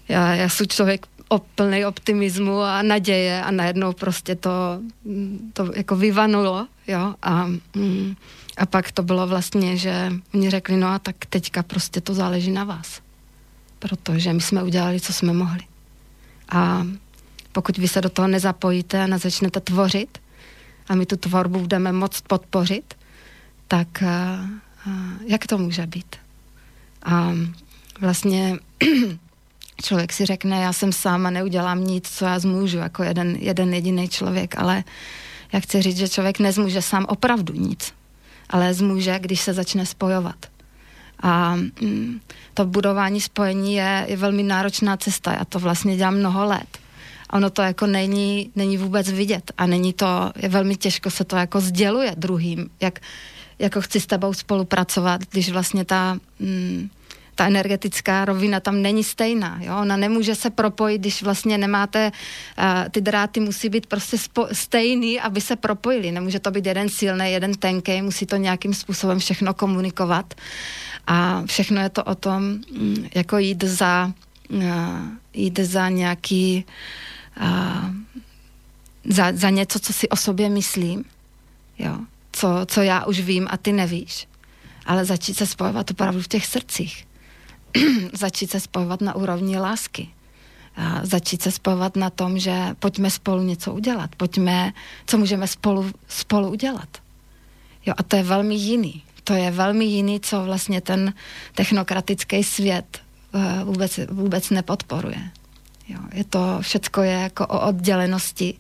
já, já jsem člověk plný optimismu a naděje a najednou prostě to, to jako vyvanulo, jo, a, mm, a pak to bylo vlastně, že oni řekli, no a tak teďka prostě to záleží na vás, protože my jsme udělali, co jsme mohli. A pokud vy se do toho nezapojíte a nezačnete tvořit a my tu tvorbu budeme moct podpořit, tak a, a, jak to může být? A vlastně člověk si řekne, já jsem sám a neudělám nic, co já zmůžu, jako jeden, jeden jediný člověk, ale já chci říct, že člověk nezmůže sám opravdu nic, ale zmůže, když se začne spojovat. A mm, to budování spojení je, je velmi náročná cesta. Já to vlastně dělám mnoho let. A ono to jako není, není vůbec vidět a není to, je velmi těžko se to jako sděluje druhým, jak, jako chci s tebou spolupracovat, když vlastně ta, mm, ta energetická rovina tam není stejná. Jo? Ona nemůže se propojit, když vlastně nemáte, uh, ty dráty musí být prostě spo- stejný, aby se propojili. Nemůže to být jeden silný, jeden tenký, musí to nějakým způsobem všechno komunikovat. A všechno je to o tom, mm, jako jít za, uh, jít za nějaký, uh, za, za něco, co si o sobě myslím, jo? Co, co já už vím a ty nevíš ale začít se spojovat opravdu v těch srdcích. začít se spojovat na úrovni lásky. A začít se spojovat na tom, že pojďme spolu něco udělat. Pojďme, co můžeme spolu, spolu udělat. Jo, a to je velmi jiný. To je velmi jiný, co vlastně ten technokratický svět uh, vůbec, vůbec nepodporuje. Jo, je to, všecko je jako o oddělenosti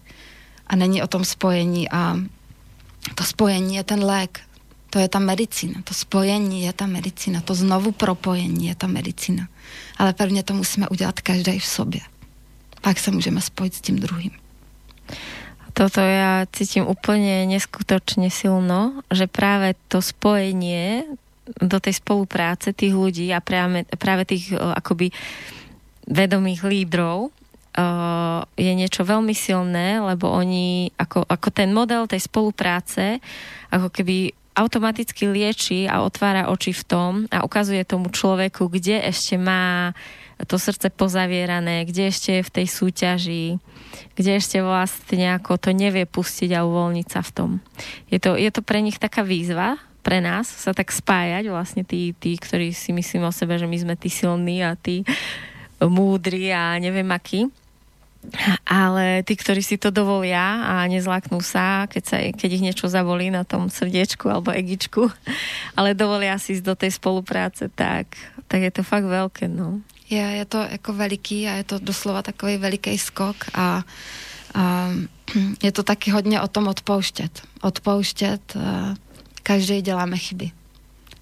a není o tom spojení a to spojení je ten lék to je ta medicína, to spojení je ta medicína, to znovu propojení je ta medicína. Ale prvně to musíme udělat každý v sobě. Pak se můžeme spojit s tím druhým. Toto ja cítim úplne neskutočne silno, že práve to spojenie do tej spolupráce tých ľudí a práve, práve tých akoby vedomých lídrov uh, je niečo veľmi silné, lebo oni ako, ako ten model tej spolupráce ako keby automaticky lieči a otvára oči v tom a ukazuje tomu človeku, kde ešte má to srdce pozavierané, kde ešte je v tej súťaži, kde ešte vlastne ako to nevie pustiť a uvoľniť sa v tom. Je to, je to pre nich taká výzva, pre nás sa tak spájať, vlastne tí, tí, ktorí si myslíme o sebe, že my sme tí silní a tí múdri a neviem akí ale tí, ktorí si to dovolia a nezlaknú sa, keď, sa, keď ich niečo zavolí na tom srdiečku alebo egičku, ale dovolia si ísť do tej spolupráce, tak, tak je to fakt veľké, no. Je, je to jako veliký a je to doslova takový veliký skok a, a je to taky hodně o tom odpouštět. Odpouštět, každý děláme chyby.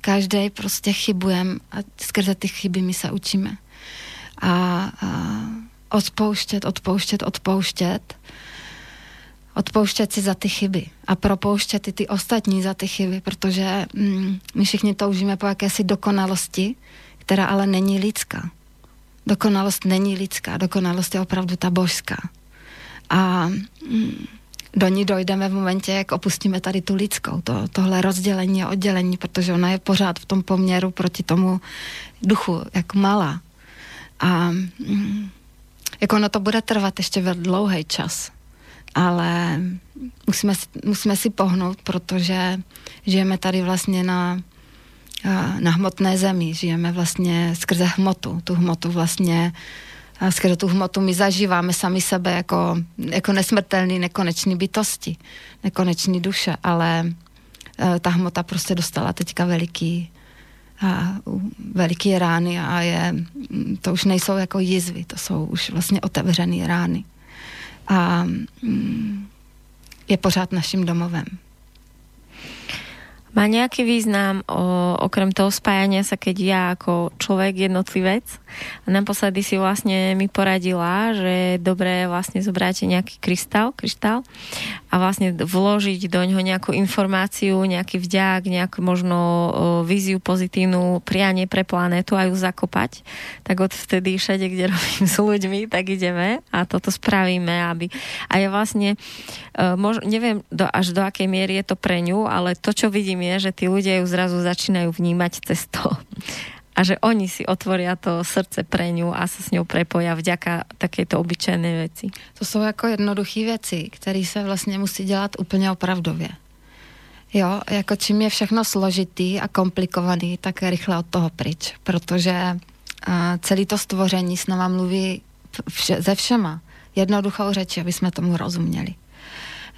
Každý prostě chybujeme a skrze ty chyby my se učíme. A, a odpouštět, odpouštět, odpouštět, odpouštět si za ty chyby a propouštět i ty ostatní za ty chyby, protože mm, my všichni toužíme po jakési dokonalosti, která ale není lidská. Dokonalost není lidská, dokonalost je opravdu ta božská. A mm, do ní dojdeme v momentě, jak opustíme tady tu lidskou, to, tohle rozdělení a oddělení, protože ona je pořád v tom poměru proti tomu duchu, jak malá. A mm, jako ono to bude trvat ještě ve dlouhý čas, ale musíme, musíme si pohnout, protože žijeme tady vlastně na, na hmotné zemi, žijeme vlastně skrze hmotu, tu hmotu vlastně a skrze tu hmotu my zažíváme sami sebe jako, jako nesmrtelný, nekonečný bytosti, nekonečný duše, ale e, ta hmota prostě dostala teďka veliký, a veliký rány a je, to už nejsou jako jizvy, to jsou už vlastně otevřené rány. A mm, je pořád naším domovem. Má nejaký význam o, okrem toho spájania sa, keď ja ako človek, jednotlivec, naposledy si vlastne mi poradila, že je dobré vlastne zobrať nejaký krystál, krystál a vlastne vložiť do ňoho nejakú informáciu, nejaký vďak, nejakú možno víziu pozitívnu, prianie pre planetu a ju zakopať. Tak od vtedy všade, kde robím s ľuďmi, tak ideme a toto spravíme, aby... A ja vlastne, mož, neviem do, až do akej miery je to pre ňu, ale to, čo vidím je, že tí ľudia ju zrazu začínajú vnímať cez to. A že oni si otvoria to srdce pre ňu a sa s ňou prepoja vďaka takéto obyčejné veci. To jsou jako jednoduché věci, které se vlastně musí dělat úplně opravdově. Jo, jako čím je všechno složitý a komplikovaný, tak rychle od toho pryč, protože celé to stvoření s náma mluví vše, ze všema jednoduchou řeči, aby jsme tomu rozuměli.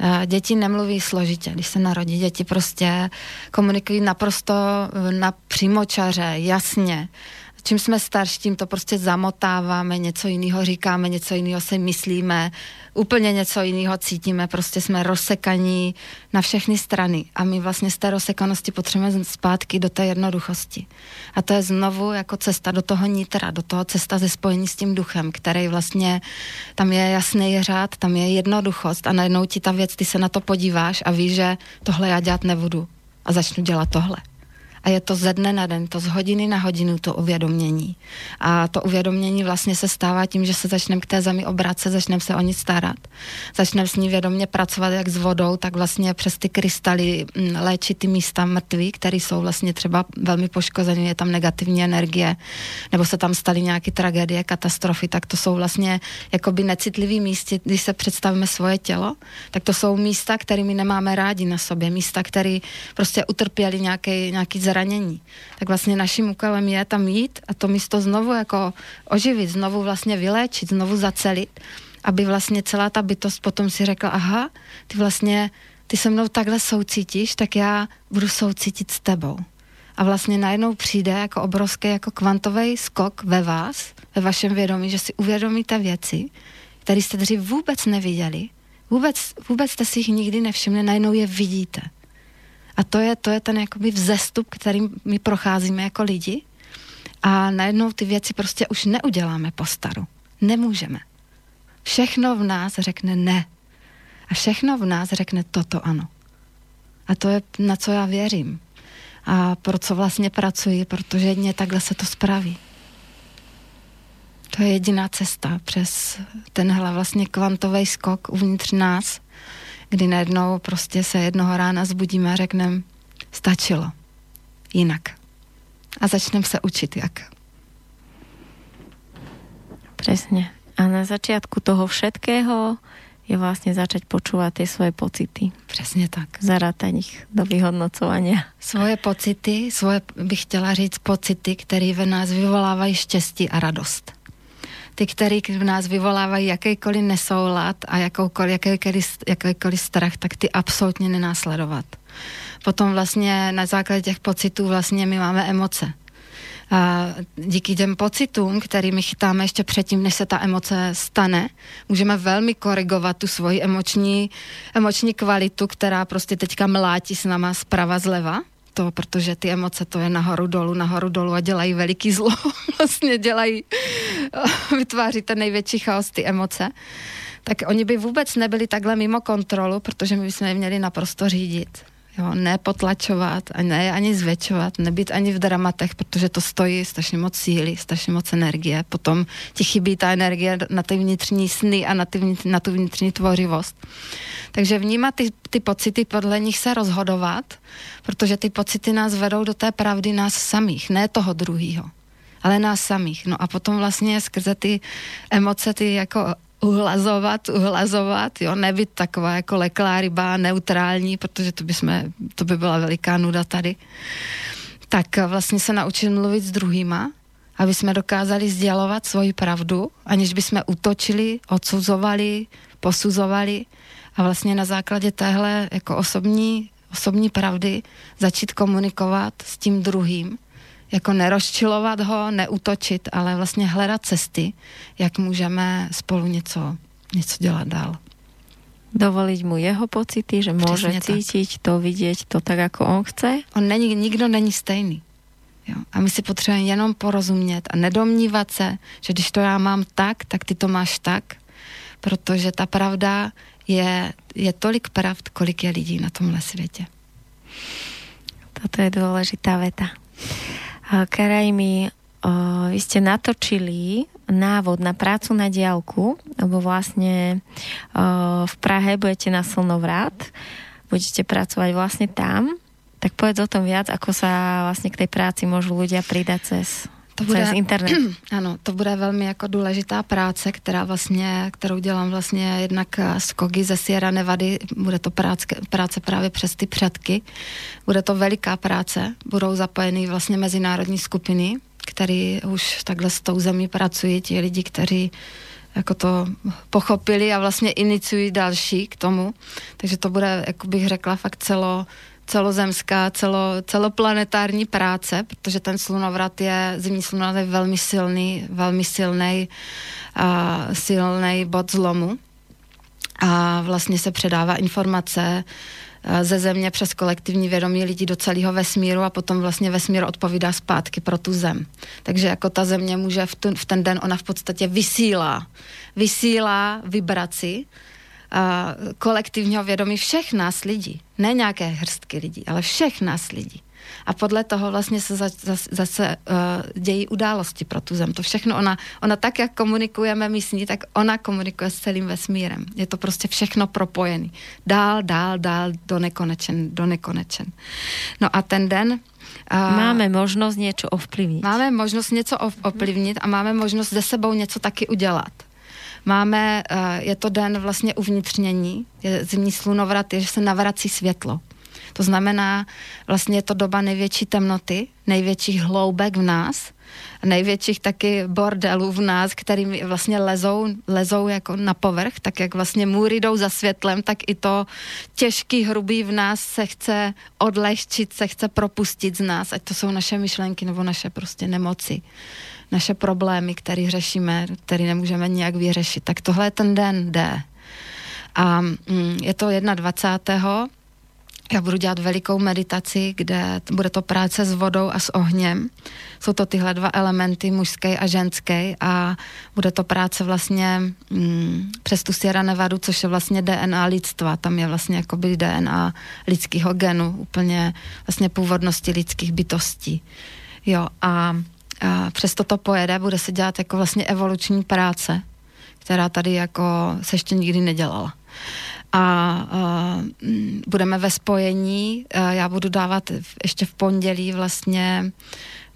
Eh, děti nemluví složitě, když se narodí. Děti prostě komunikují naprosto eh, na přímočaře, jasně čím jsme starší, tím to prostě zamotáváme, něco jiného říkáme, něco jiného si myslíme, úplně něco jiného cítíme, prostě jsme rozsekaní na všechny strany a my vlastně z té rozsekanosti potřebujeme zpátky do té jednoduchosti. A to je znovu jako cesta do toho nitra, do toho cesta ze spojení s tím duchem, který vlastně, tam je jasný řád, tam je jednoduchost a najednou ti ta věc, ty se na to podíváš a víš, že tohle já dělat nebudu a začnu dělat tohle a je to ze dne na den, to z hodiny na hodinu to uvědomění. A to uvědomění vlastně se stává tím, že se začneme k té zemi obracet, začneme se o ní starat. Začneme s ní vědomě pracovat jak s vodou, tak vlastně přes ty krystaly mm, léčit ty místa mrtví, které jsou vlastně třeba velmi poškozené, je tam negativní energie, nebo se tam staly nějaké tragédie, katastrofy, tak to jsou vlastně jakoby necitlivý místě, když se představíme svoje tělo, tak to jsou místa, kterými nemáme rádi na sobě, místa, které prostě utrpěli nějaký, nějaký zranění. Tak vlastně naším úkolem je tam jít a to místo znovu jako oživit, znovu vlastně vyléčit, znovu zacelit, aby vlastně celá ta bytost potom si řekla, aha, ty vlastně, ty se mnou takhle soucítíš, tak já budu soucítit s tebou. A vlastně najednou přijde jako obrovský jako kvantový skok ve vás, ve vašem vědomí, že si uvědomíte věci, které jste dřív vůbec neviděli, vůbec, vůbec jste si jich nikdy nevšimli, najednou je vidíte. A to je, to je ten jakoby vzestup, kterým my procházíme jako lidi. A najednou ty věci prostě už neuděláme po staru. Nemůžeme. Všechno v nás řekne ne. A všechno v nás řekne toto ano. A to je, na co já věřím. A pro co vlastně pracuji, protože jedně takhle se to spraví. To je jediná cesta přes tenhle vlastně kvantový skok uvnitř nás, kdy najednou prostě se jednoho rána zbudíme a řekneme, stačilo, jinak. A začneme se učit jak. Přesně. A na začátku toho všetkého je vlastně začať počúvať tie svoje pocity. Přesně tak. Zarátať ich do vyhodnocovania. Svoje pocity, svoje bych chtěla říct pocity, které v nás vyvolávají štěstí a radost. Ty, které v nás vyvolávají jakýkoliv nesoulad a jakoukoliv, jakýkoliv, jakýkoliv strach, tak ty absolutně nenásledovat. Potom vlastně na základě těch pocitů vlastně my máme emoce a díky těm pocitům, kterými chytáme ještě předtím, než se ta emoce stane, můžeme velmi korigovat tu svoji emoční, emoční kvalitu, která prostě teďka mlátí s náma zprava zleva to, protože ty emoce to je nahoru dolů, nahoru dolů a dělají veliký zlo. vlastně dělají, vytváří ten největší chaos ty emoce. Tak oni by vůbec nebyli takhle mimo kontrolu, protože my bychom je měli naprosto řídit. Jo, nepotlačovat, a ne ani zvětšovat, nebyt ani v dramatech, protože to stojí strašně moc síly, strašně moc energie. Potom ti chybí ta energie na ty vnitřní sny a na, ty vnitř, na tu vnitřní tvořivost. Takže vnímat ty, ty pocity, podle nich se rozhodovat, protože ty pocity nás vedou do té pravdy nás samých, ne toho druhého ale nás samých. No a potom vlastně skrze ty emoce, ty jako uhlazovat, uhlazovat, jo, nebyt taková jako leklá ryba, neutrální, protože to by, jsme, to by byla veliká nuda tady. Tak vlastně se naučit mluvit s druhýma, aby jsme dokázali sdělovat svoji pravdu, aniž by jsme utočili, odsuzovali, posuzovali a vlastně na základě téhle jako osobní, osobní pravdy začít komunikovat s tím druhým jako nerozčilovat ho, neutočit, ale vlastně hledat cesty, jak můžeme spolu něco, něco dělat dál. Dovoliť mu jeho pocity, že může cítit to, vidět to tak, jako on chce. On není, nikdo není stejný. Jo? A my si potřebujeme jenom porozumět a nedomnívat se, že když to já mám tak, tak ty to máš tak, protože ta pravda je, je tolik pravd, kolik je lidí na tomhle světě. Toto je důležitá veta. Karaj mi, vy ste natočili návod na prácu na diálku, lebo vlastne v Prahe budete na Slnovrat, budete pracovať vlastne tam, tak povedz o tom viac, ako sa vlastne k tej práci môžu ľudia pridať cez to bude, Přes internet. Ano, to bude velmi jako důležitá práce, která vlastně, kterou dělám vlastně jednak z Kogy ze Sierra Nevady. Bude to práce, práce právě přes ty předky. Bude to veliká práce. Budou zapojeny vlastně mezinárodní skupiny, který už takhle s tou zemí pracují, ti lidi, kteří jako to pochopili a vlastně iniciují další k tomu. Takže to bude, jako bych řekla, fakt celo, celozemská, celo, celoplanetární práce, protože ten slunovrat je, zimní slunovrat je velmi silný, velmi silný, a silný bod zlomu a vlastně se předává informace ze země přes kolektivní vědomí lidí do celého vesmíru a potom vlastně vesmír odpovídá zpátky pro tu zem. Takže jako ta země může v, tu, v ten den, ona v podstatě vysílá, vysílá vibraci, kolektivního vědomí všech nás lidí. Ne nějaké hrstky lidí, ale všech nás lidí. A podle toho vlastně se zase, zase uh, dějí události pro tu zem. To všechno ona, ona tak, jak komunikujeme my s ní, tak ona komunikuje s celým vesmírem. Je to prostě všechno propojený. Dál, dál, dál, do nekonečen, do nekonečen. No a ten den uh, máme možnost něco ovplyvnit. Máme možnost něco ovplyvnit a máme možnost ze sebou něco taky udělat. Máme, eh, je to den vlastně uvnitřnění, je zimní slunovrat, je, že se navrací světlo. To znamená, vlastně je to doba největší temnoty, největších hloubek v nás, největších taky bordelů v nás, kterými vlastně lezou, lezou jako na povrch, tak jak vlastně můry jdou za světlem, tak i to těžký, hrubý v nás se chce odlehčit, se chce propustit z nás, ať to jsou naše myšlenky nebo naše prostě nemoci naše problémy, které řešíme, které nemůžeme nějak vyřešit. Tak tohle je ten den D. A mm, je to 21. Já budu dělat velikou meditaci, kde bude to práce s vodou a s ohněm. Jsou to tyhle dva elementy, mužský a ženský a bude to práce vlastně mm, přes tu Sierra Nevadu, což je vlastně DNA lidstva. Tam je vlastně jakoby DNA lidského genu, úplně vlastně původnosti lidských bytostí. Jo, a a přesto to pojede, bude se dělat jako vlastně evoluční práce, která tady jako se ještě nikdy nedělala a uh, budeme ve spojení. Uh, já budu dávat ještě v pondělí vlastně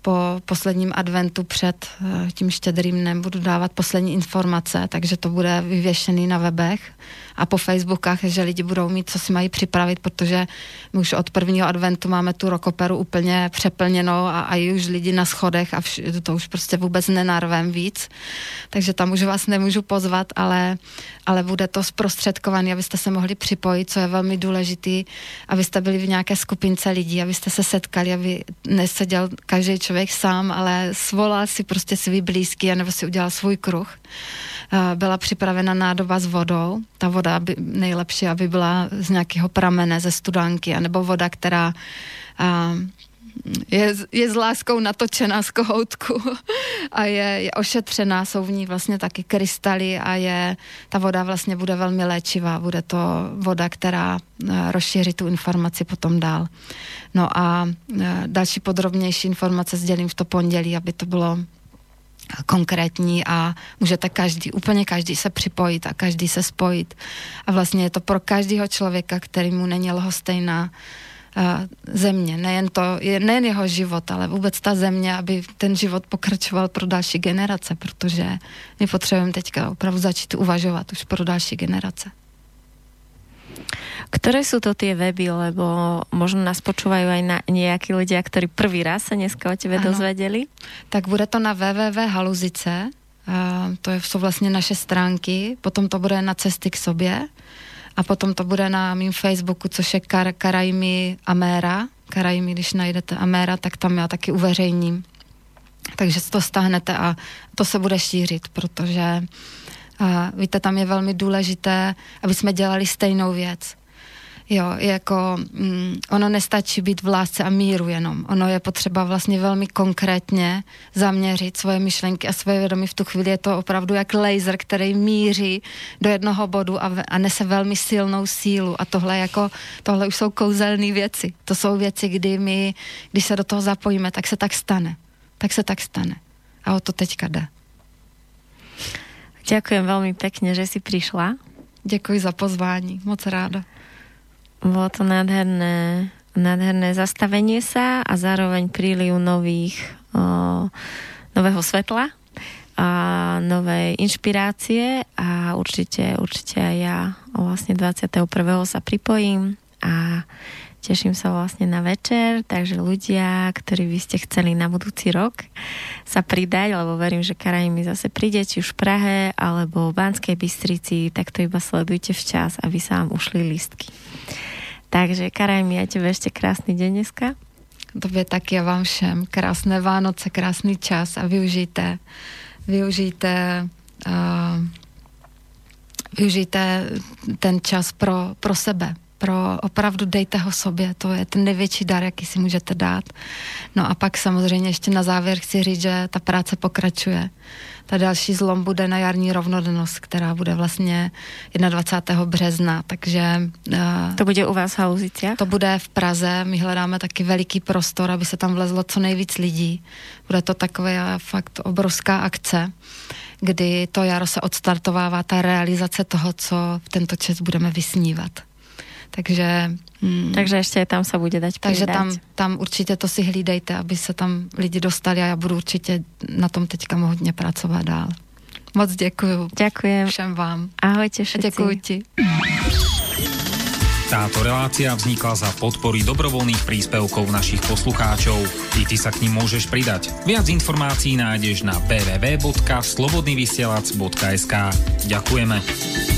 po posledním adventu před uh, tím štědrým dnem budu dávat poslední informace, takže to bude vyvěšený na webech a po Facebookách, že lidi budou mít, co si mají připravit, protože my už od prvního adventu máme tu rokoperu úplně přeplněnou a, a už lidi na schodech a vš- to už prostě vůbec nenarvem víc. Takže tam už vás nemůžu pozvat, ale, ale bude to zprostředkovaný, abyste se mohli připojit, co je velmi důležitý, abyste byli v nějaké skupince lidí, abyste se setkali, aby neseděl každý člověk sám, ale svolal si prostě svý blízký, anebo si udělal svůj kruh. Byla připravena nádoba s vodou, ta voda aby, nejlepší, aby byla z nějakého pramene, ze studánky, anebo voda, která a, je, je s láskou natočená z kohoutku a je, je ošetřená, jsou v ní vlastně taky krystaly a je, ta voda vlastně bude velmi léčivá, bude to voda, která rozšíří tu informaci potom dál. No a další podrobnější informace sdělím v to pondělí, aby to bylo konkrétní a můžete každý, úplně každý se připojit a každý se spojit. A vlastně je to pro každého člověka, který mu není lhostejná uh, země. Nejen, to, nejen jeho život, ale vůbec ta země, aby ten život pokračoval pro další generace, protože my potřebujeme teďka opravdu začít uvažovat už pro další generace. Ktoré sú to tie weby, lebo možno nás počúvajú aj na nejakí ľudia, ktorí prvý raz sa dneska o tebe ano. dozvedeli? Tak bude to na www.haluzice, uh, to je, jsou vlastně naše stránky, potom to bude na cesty k sobě a potom to bude na mým Facebooku, což je Kar- Karajmi Améra. Karajmi, když najdete Améra, tak tam já taky uveřejním. Takže to stáhnete a to se bude šířit, protože uh, víte, tam je velmi důležité, aby jsme dělali stejnou věc. Jo, jako mm, ono nestačí být v lásce a míru jenom. Ono je potřeba vlastně velmi konkrétně zaměřit svoje myšlenky a svoje vědomí. V tu chvíli je to opravdu jak laser, který míří do jednoho bodu a, a nese velmi silnou sílu. A tohle jako, tohle už jsou kouzelné věci. To jsou věci, kdy my, když se do toho zapojíme, tak se tak stane. Tak se tak stane. A o to teďka jde. Ďakujem veľmi pekne, že si prišla. Děkuji za pozvání, moc ráda. Bolo to nádherné, nádherné zastavenie sa a zároveň príliv nových, o, nového svetla a novej inšpirácie a určite, určite aj ja vlastne 21. sa pripojím a Teším sa vlastne na večer, takže ľudia, ktorí by ste chceli na budúci rok sa pridať, lebo verím, že Karajmi zase príde, či už v Prahe alebo v Banskej Bystrici, tak to iba sledujte včas, aby sa vám ušli lístky. Takže Karajmi, ja tebe ešte krásny deň dneska. Tobě taky a vám všem. Krásné Vánoce, krásný čas a využijte, využijte uh, využijte ten čas pro, pro sebe, pro opravdu dejte ho sobě, to je ten největší dar, jaký si můžete dát. No a pak samozřejmě ještě na závěr chci říct, že ta práce pokračuje. Ta další zlom bude na jarní rovnodennost, která bude vlastně 21. března, takže... Uh, to bude u vás v Haluzice? To bude v Praze, my hledáme taky veliký prostor, aby se tam vlezlo co nejvíc lidí. Bude to taková fakt obrovská akce kdy to jaro se odstartovává ta realizace toho, co v tento čas budeme vysnívat. Takže... Hmm, takže ještě tam se bude dať Takže tam, tam určitě to si hlídejte, aby se tam lidi dostali a já budu určitě na tom teďka hodně pracovat dál. Moc děkuju. Děkujem. Všem vám. Ahojte všetci. Děkuji ti. Táto relácia vznikla za podpory dobrovoľných príspevkov našich poslucháčov. I ty sa k ním môžeš pridať. Viac informácií nájdeš na www.slobodnyvysielac.sk Ďakujeme.